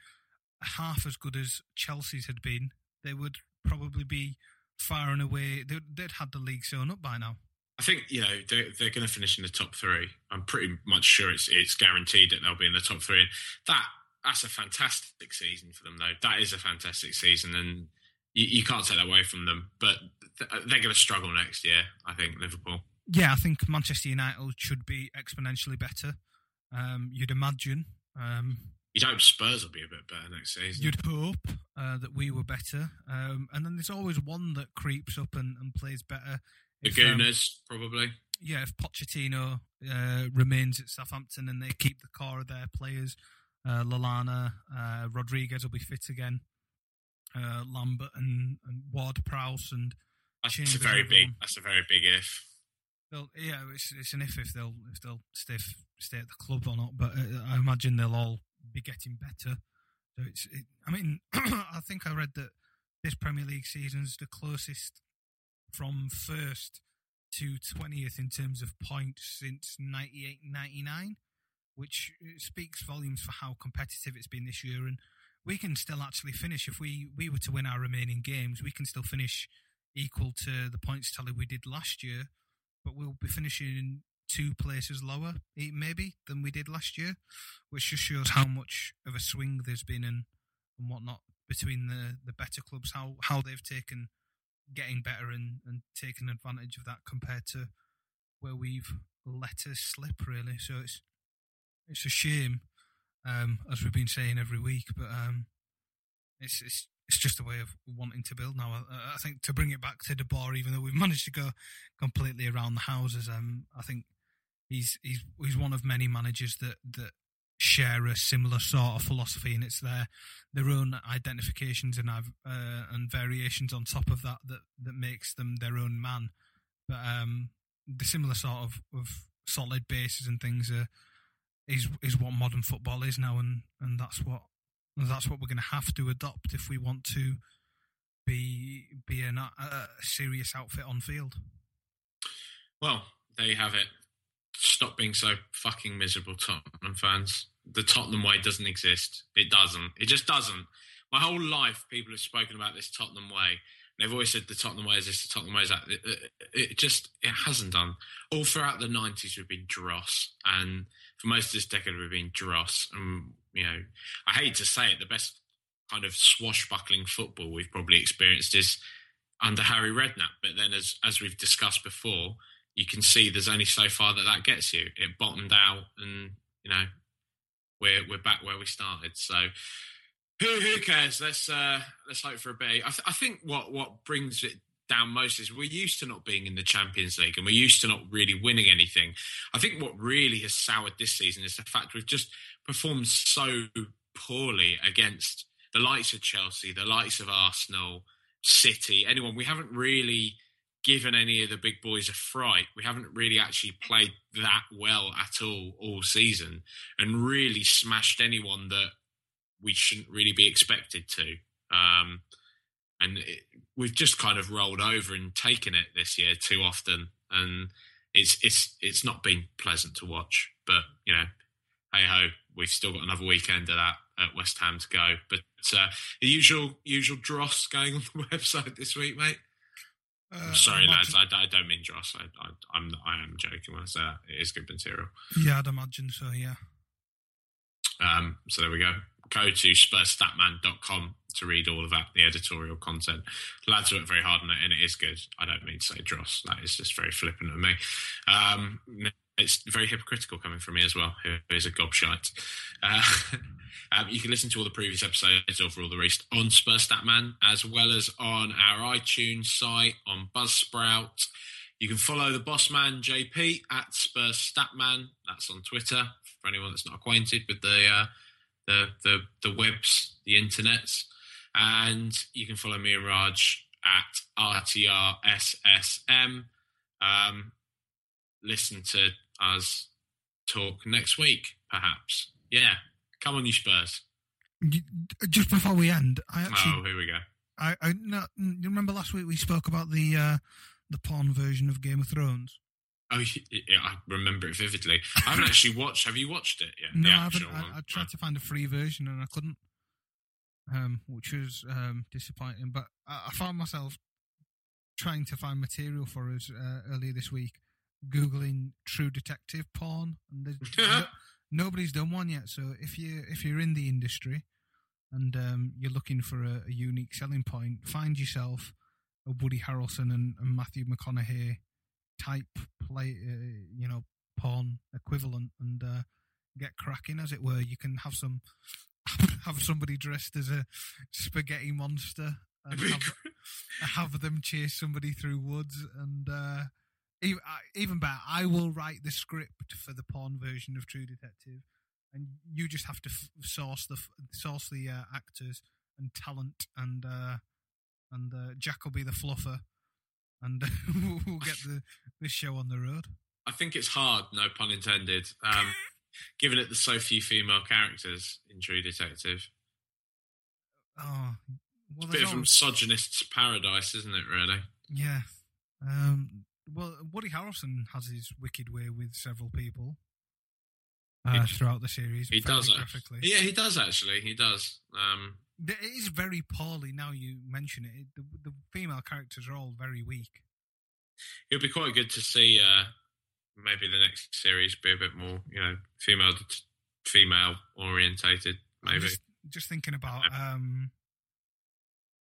half as good as Chelsea's had been, they would probably be far and away. They'd, they'd had the league sewn up by now. I think you know they're, they're going to finish in the top three. I'm pretty much sure it's it's guaranteed that they'll be in the top three. That that's a fantastic season for them, though. That is a fantastic season, and you, you can't take that away from them. But th- they're going to struggle next year. I think Liverpool. Yeah, I think Manchester United should be exponentially better. Um, you'd imagine. Um, You'd hope Spurs will be a bit better next season. You'd hope uh, that we were better. Um, and then there's always one that creeps up and, and plays better. If, um, Lagunas, probably. yeah, if Pochettino uh, remains at Southampton and they keep the core of their players, uh, Lallana, uh, Rodriguez will be fit again. Uh, Lambert and, and Ward Prowse and That's a very big. That's a very big if. They'll, yeah, it's, it's an if if they'll if they'll stay stay at the club or not. But uh, I imagine they'll all be getting better. So it's. It, I mean, I think I read that this Premier League season's the closest from first to twentieth in terms of points since 98-99, which uh, speaks volumes for how competitive it's been this year. And we can still actually finish if we we were to win our remaining games. We can still finish equal to the points tally we did last year but we'll be finishing two places lower, maybe, than we did last year, which just shows how much of a swing there's been and, and whatnot between the, the better clubs, how, how they've taken getting better and, and taken advantage of that compared to where we've let us slip, really. So it's it's a shame, um, as we've been saying every week, but um, it's it's it's just a way of wanting to build now. I, I think to bring it back to De Boer, even though we've managed to go completely around the houses, um, I think he's he's he's one of many managers that that share a similar sort of philosophy, and it's their their own identifications and uh, and variations on top of that that that makes them their own man. But um, the similar sort of, of solid bases and things are is is what modern football is now, and and that's what that's what we're going to have to adopt if we want to be be a, a serious outfit on field. Well, there you have it. Stop being so fucking miserable, Tottenham fans. The Tottenham way doesn't exist. It doesn't. It just doesn't. My whole life, people have spoken about this Tottenham way. They've always said the Tottenham way is this, the Tottenham way is that. It, it, it just it hasn't done. All throughout the nineties, we've been dross, and for most of this decade, we've been dross. And you know, I hate to say it, the best kind of swashbuckling football we've probably experienced is under Harry Redknapp. But then, as as we've discussed before, you can see there's only so far that that gets you. It bottomed out, and you know, we're we're back where we started. So who who cares? Let's uh, let's hope for a bit. I, th- I think what what brings it down most is we're used to not being in the Champions League and we're used to not really winning anything. I think what really has soured this season is the fact we've just performed so poorly against the likes of Chelsea, the likes of Arsenal, City, anyone. We haven't really given any of the big boys a fright. We haven't really actually played that well at all all season, and really smashed anyone that we shouldn't really be expected to. Um, and it, we've just kind of rolled over and taken it this year too often, and it's it's it's not been pleasant to watch. But you know, hey ho, we've still got another weekend of that at West Ham to go. But uh, the usual usual dross going on the website this week, mate. Uh, Sorry, lads. I, I don't mean dross. I, I, I'm I am joking when I say that. It is good material. Yeah, I'd imagine so. Yeah. Um, so there we go. Go to spurstatman.com to read all of that, the editorial content. Lads work very hard on it, and it is good. I don't mean to say dross. That is just very flippant of me. Um, it's very hypocritical coming from me as well, who is a gobshite. Uh, um, you can listen to all the previous episodes of Rule the Roost on Spurstatman, as well as on our iTunes site, on Buzzsprout. You can follow the boss man JP at Spurstatman. That's on Twitter for anyone that's not acquainted with the uh, the the the webs, the internets, and you can follow me and Raj at RTRSSM. Um, listen to us talk next week, perhaps. Yeah, come on, you Spurs. Just before we end, I actually, oh, here we go. I, I no, you remember last week we spoke about the uh, the porn version of Game of Thrones. Oh, yeah, I remember it vividly. I haven't actually watched. Have you watched it yet? No, I haven't. I. I tried to find a free version and I couldn't, um, which was um, disappointing. But I, I found myself trying to find material for us uh, earlier this week, googling True Detective porn, and there's no, nobody's done one yet. So if you if you're in the industry and um, you're looking for a, a unique selling point, find yourself a Woody Harrelson and, and Matthew McConaughey type play, uh, you know, porn equivalent, and uh, get cracking, as it were. You can have some have somebody dressed as a spaghetti monster and have, have them chase somebody through woods, and uh, even, even better, I will write the script for the porn version of True Detective, and you just have to f- source the f- source the uh, actors and talent, and uh, and uh, Jack will be the fluffer, and we'll get the this show on the road. I think it's hard, no pun intended, um, given it the so few female characters in True Detective. Oh, well, It's a bit there's of a misogynist's paradise, isn't it, really? Yeah. Um, well, Woody Harrelson has his wicked way with several people uh, He- throughout the series. He does. Yeah, he does actually. He does. Um, It is very poorly now you mention it. The, the female characters are all very weak. it would be quite good to see uh, maybe the next series be a bit more, you know, female female orientated. Maybe. just, just thinking about um,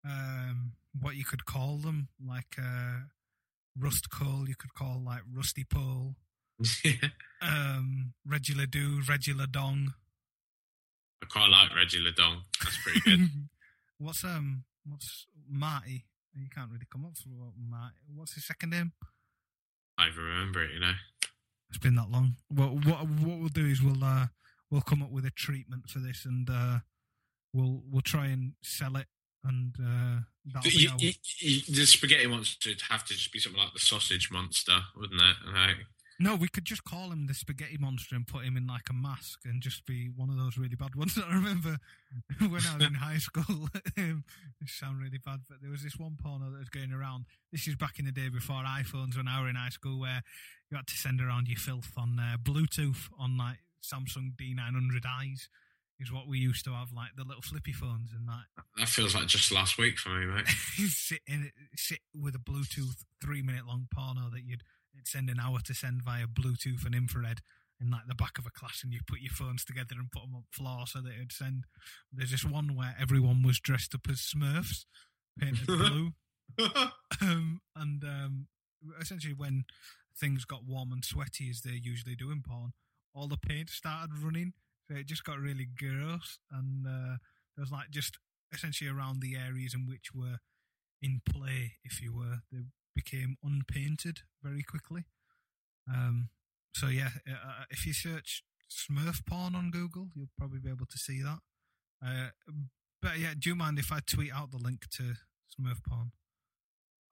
um, what you could call them, like uh, Rust Cohle. You could call like Rusty Pole, um, Reggie Ledoux, Reggie Ledong. I quite like Reggie Ledong. That's pretty good. what's um, what's Marty? You can't really come up with what Marty. What's his second name? I even remember it. You know. It's been that long. Well, what what we'll do is we'll uh we'll come up with a treatment for this and uh we'll we'll try and sell it and uh that'll be You- our- you- you- the spaghetti monster would have to just be something like the sausage monster, wouldn't it? Like, No, we could just call him the spaghetti monster and put him in like a mask and just be one of those really bad ones. That I remember when I was in high school. um, this sound really bad, but there was this one porno that was going around. This is back in the day before iPhones when I were in high school, where you had to send around your filth on uh, Bluetooth on like Samsung D900i's. Is what we used to have, like the little flippy phones and that. that feels like just last week for me, mate. sit in sit with a Bluetooth three minute long porno that you'd it'd send an hour to send via Bluetooth and infrared in like the back of a class, and you put your phones together and put them on floor so that it'd send. There's this one where everyone was dressed up as Smurfs, painted blue, um, and um, essentially when things got warm and sweaty as they usually do in porn, all the paint started running, so it just got really gross, and uh, there was like just essentially around the areas in which were in play, if you were, they became unpainted very quickly. Um, so yeah, uh, if you search Smurf porn on Google, you'll probably be able to see that. Uh, But yeah, do you mind if I tweet out the link to Smurf porn?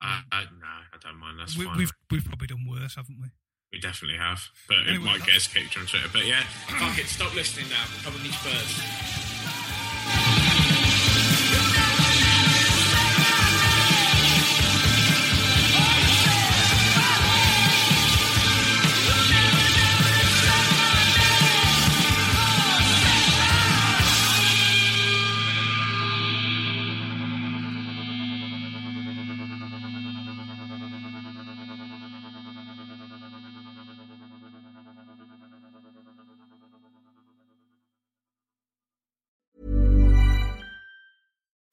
Uh, uh, no, I don't mind. That's we, fine. we've we've probably done worse, haven't we? We definitely have, but it might that's- get us kicked on Twitter. But yeah, fuck it. Stop listening now. Come on, these Spurs.